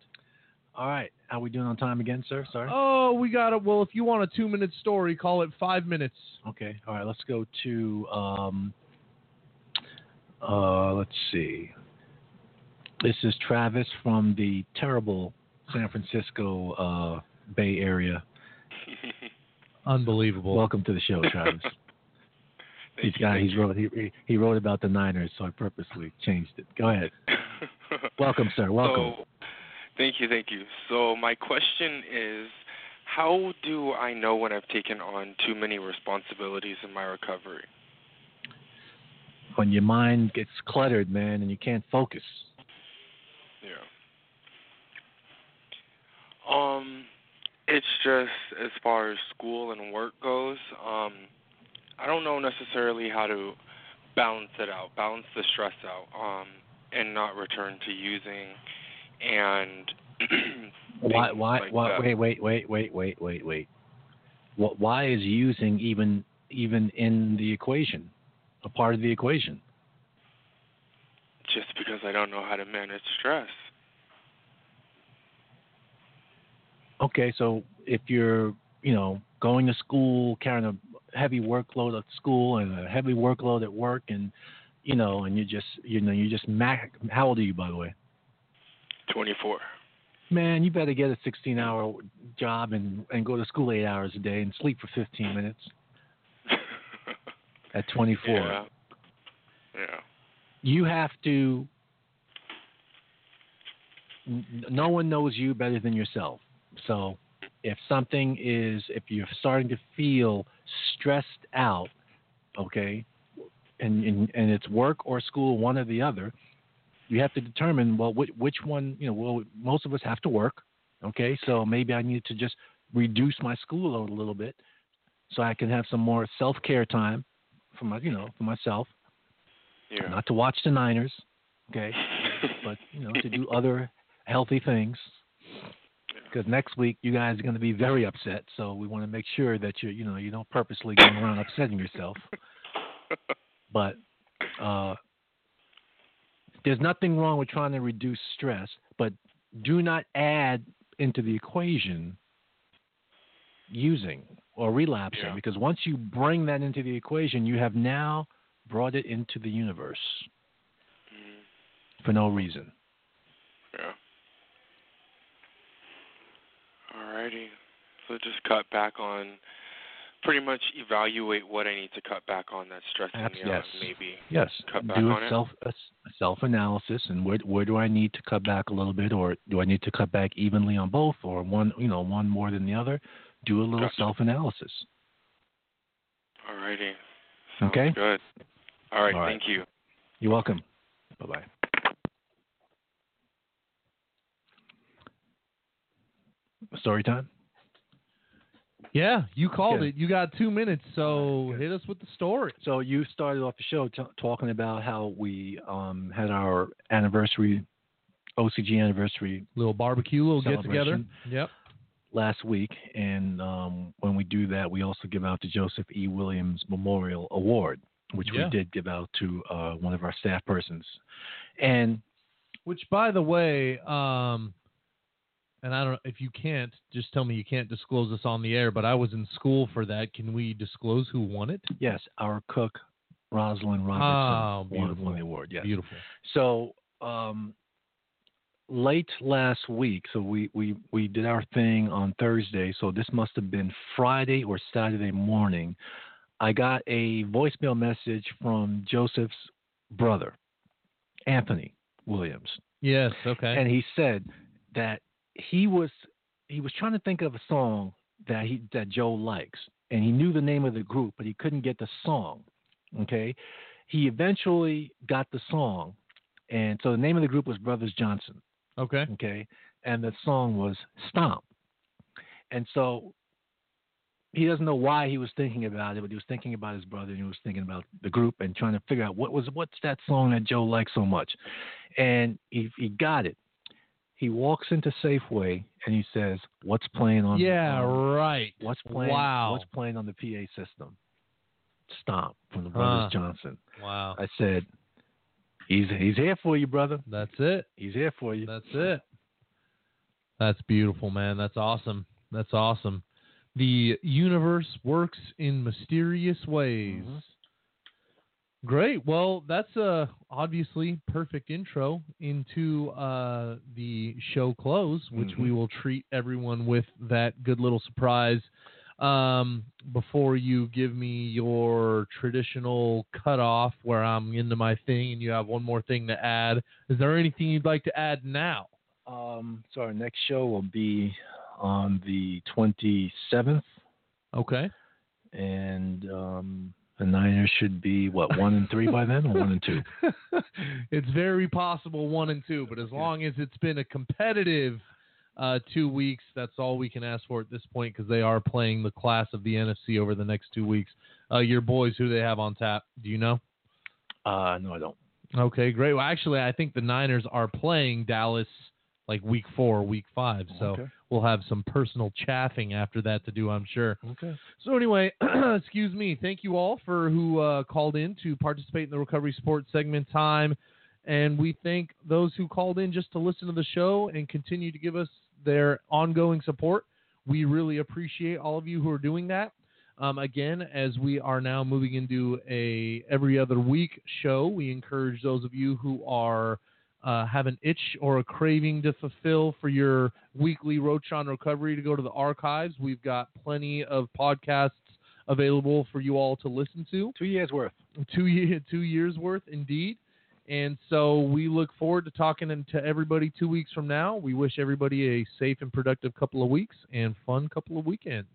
All right. How we doing on time again, sir? Sorry. oh we got it well if you want a two minute story call it five minutes Okay. All right. Let's go to. Um, uh, let's see. This is Travis from the terrible San Francisco uh, Bay Area. Unbelievable. Welcome to the show, Travis. he's got. He's wrote. He, he- he wrote about the Niners, so I purposely changed it. Go ahead. Welcome, sir. Welcome. So, thank you, thank you. So my question is, how do I know when I've taken on too many responsibilities in my recovery? when your mind gets cluttered, man, and you can't focus. Yeah. Um, it's just as far as school and work goes. Um, I don't know necessarily how to balance it out, balance the stress out, um, and not return to using and Why? Why? like why that. wait, wait, wait, wait, wait, wait, wait. What? Why is using even even in the equation, a part of the equation? Just because I don't know how to manage stress. Okay, so if you're, you know, going to school, carrying a heavy workload at school and a heavy workload at work, and you know, and you just, you know, you just mac. How old are you, by the way? 24. Man, you better get a 16-hour job and and go to school eight hours a day and sleep for 15 minutes. At 24, Yeah. Yeah. you have to. No one knows you better than yourself. So, if something is, if you're starting to feel stressed out, okay, and and, and it's work or school, one or the other, you have to determine well which, which one. You know, well, most of us have to work, okay. So maybe I need to just reduce my school load a little bit, so I can have some more self care time for my, you know, for myself. Yeah. Not to watch the Niners, okay, but you know, to do other healthy things. Because next week you guys are going to be very upset, so we want to make sure that you, you know, you don't purposely go around upsetting yourself. But uh, there's nothing wrong with trying to reduce stress, but do not add into the equation using or relapsing, Yeah. because once you bring that into the equation, you have now brought it into the universe for no reason. Yeah. Alrighty. So just cut back on, pretty much evaluate what I need to cut back on that's stressing Abs- me yes. out. and Maybe Yes, cut back do on a it. self a self analysis, and where where do I need to cut back a little bit, or do I need to cut back evenly on both, or one you know one more than the other? Do a little Gotcha. self analysis. Alrighty. Sounds Okay. good. All right. All right. Thank you. You're welcome. Bye bye. Story time. Yeah, you called Okay. it. You got two minutes, so hit us with the story. So you started off the show t- talking about how we um, had our anniversary, OCG anniversary Little barbecue, little get together. Yep. last week, and um, when we do that, we also give out the Joseph E. Williams Memorial Award, which Yeah. we did give out to uh, one of our staff persons. And Which, by the way, um, and I don't if you can't, just tell me you can't disclose this on the air. But I was in school for that. Can we disclose who won it? yes, our cook, Rosalind Oh, Robertson, won, beautiful. won the award. Yes. Beautiful. So um, late last week, so we, we, we did our thing on Thursday. So this must have been Friday or Saturday morning. I got a voicemail message from Joseph's brother, Anthony Williams, Yes. Okay. and he said that he was he was trying to think of a song that he that Joe likes, and he knew the name of the group, but he couldn't get the song. Okay, he eventually got the song, and so the name of the group was Brothers Johnson. okay. Okay, and the song was Stomp, and so he doesn't know why he was thinking about it, but he was thinking about his brother and he was thinking about the group and trying to figure out what was what's that song that Joe likes so much, and he he got it. He walks into Safeway and he says, "What's playing on? Yeah. on- Right. What's playing? Wow. What's playing on the PA system? Stomp from the Brothers Huh. Johnson." Wow. I said, "He's he's here for you, brother. That's it. He's here for you." That's it. That's beautiful, man. That's awesome. That's awesome. The universe works in mysterious ways. Mm-hmm. Great. Well, that's a obviously perfect intro into uh, the show close, which we Mhm. will treat everyone with that good little surprise. Um, before you give me your traditional cutoff where I'm into my thing and you have one more thing to add, is there anything you'd like to add now? Um, so our next show will be on the 27th, Okay. and um, the Niners should be what one and three by then, or one and two. it's very possible one and two, but as long as it's been a competitive uh, two weeks, that's all we can ask for at this point because they are playing the class of the NFC over the next two weeks. Uh, your boys, who they have on tap, do you know? Uh, no, I don't. Okay, great. Well, actually, I think the Niners are playing Dallas like week four, week five, so Okay. we'll have some personal chaffing after that to do, I'm sure. Okay. So anyway, excuse me. Thank you all for who uh, called in to participate in the Recovery Sports segment time, and we thank those who called in just to listen to the show and continue to give us their ongoing support. We really appreciate all of you who are doing that. Um, again, as we are now moving into a every other week show, we encourage those of you who are uh, have an itch or a craving to fulfill for your weekly Roach on Recovery to go to the archives. We've got plenty of podcasts available for you all to listen to. Two years worth. Two year, two years worth, indeed. And so we look forward to talking to everybody two weeks from now. We wish everybody a safe and productive couple of weeks and fun couple of weekends.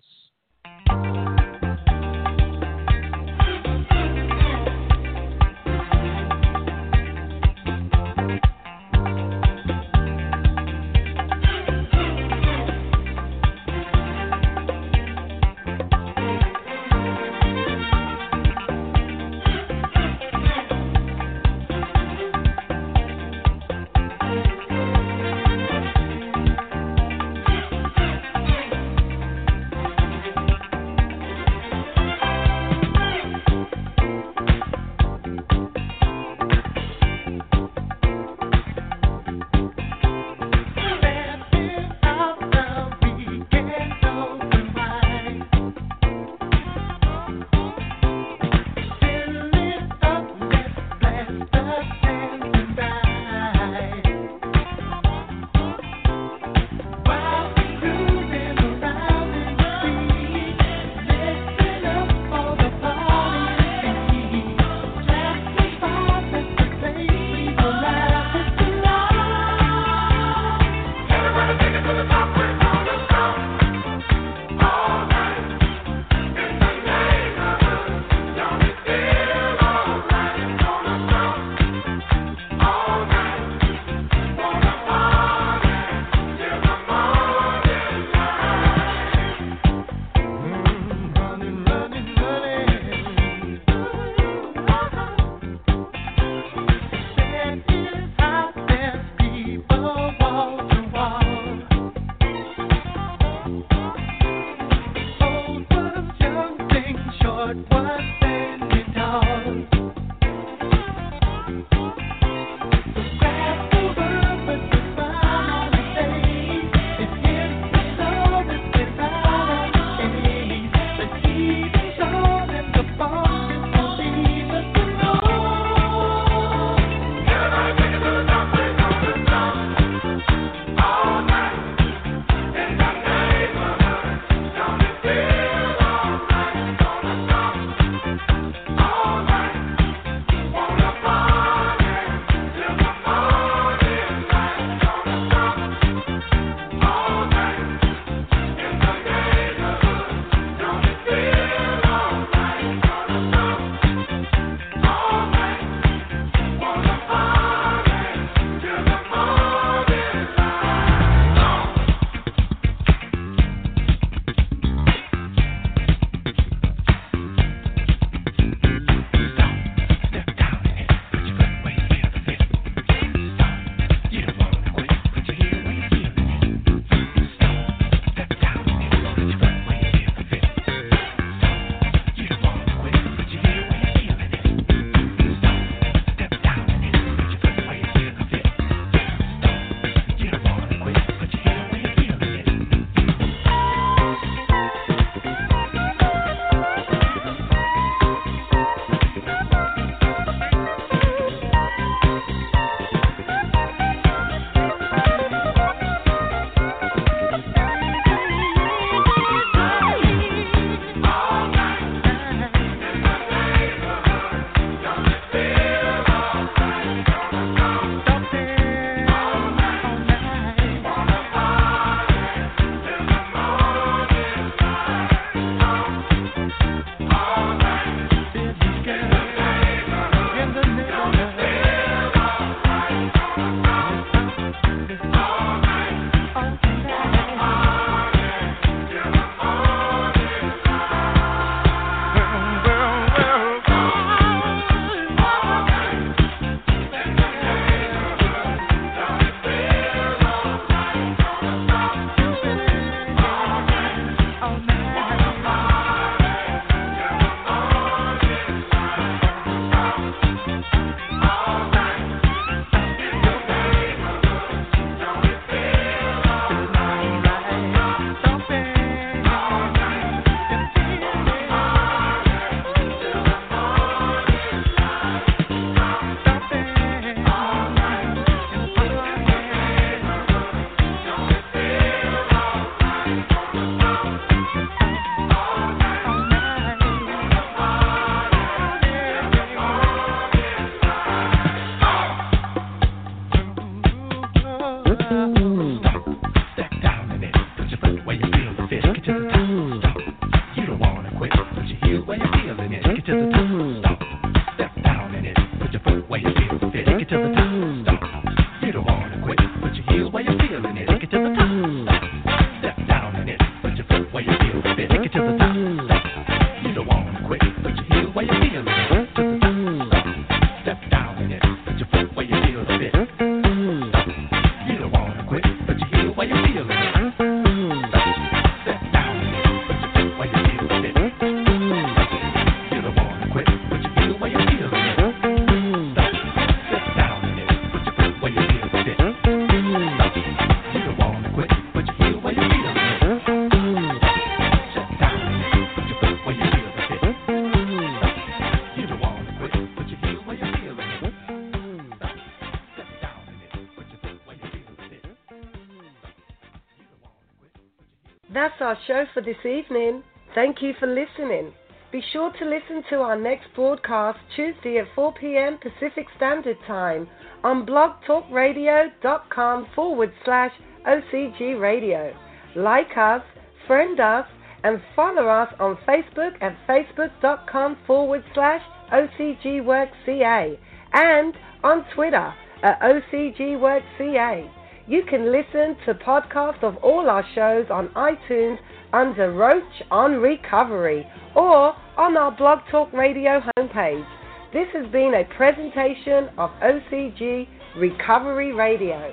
Our show for this evening. Thank you for listening. Be sure to listen to our next broadcast Tuesday at 4 p.m. Pacific Standard Time on blogtalkradio.com forward slash OCG Radio. Like us, friend us, and follow us on Facebook at facebook.com forward slash OCGWorkCA and on Twitter at OCGWorkCA. You can listen to podcasts of all our shows on iTunes under Roach on Recovery or on our Blog Talk Radio homepage. This has been a presentation of OCG Recovery Radio.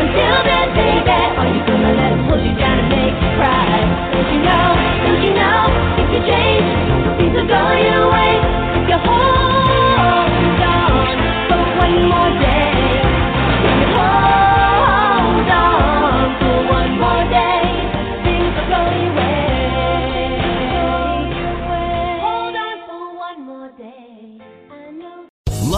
Until then, baby, are you gonna let you down and make you cry? Don't you know, don't you know, if you change,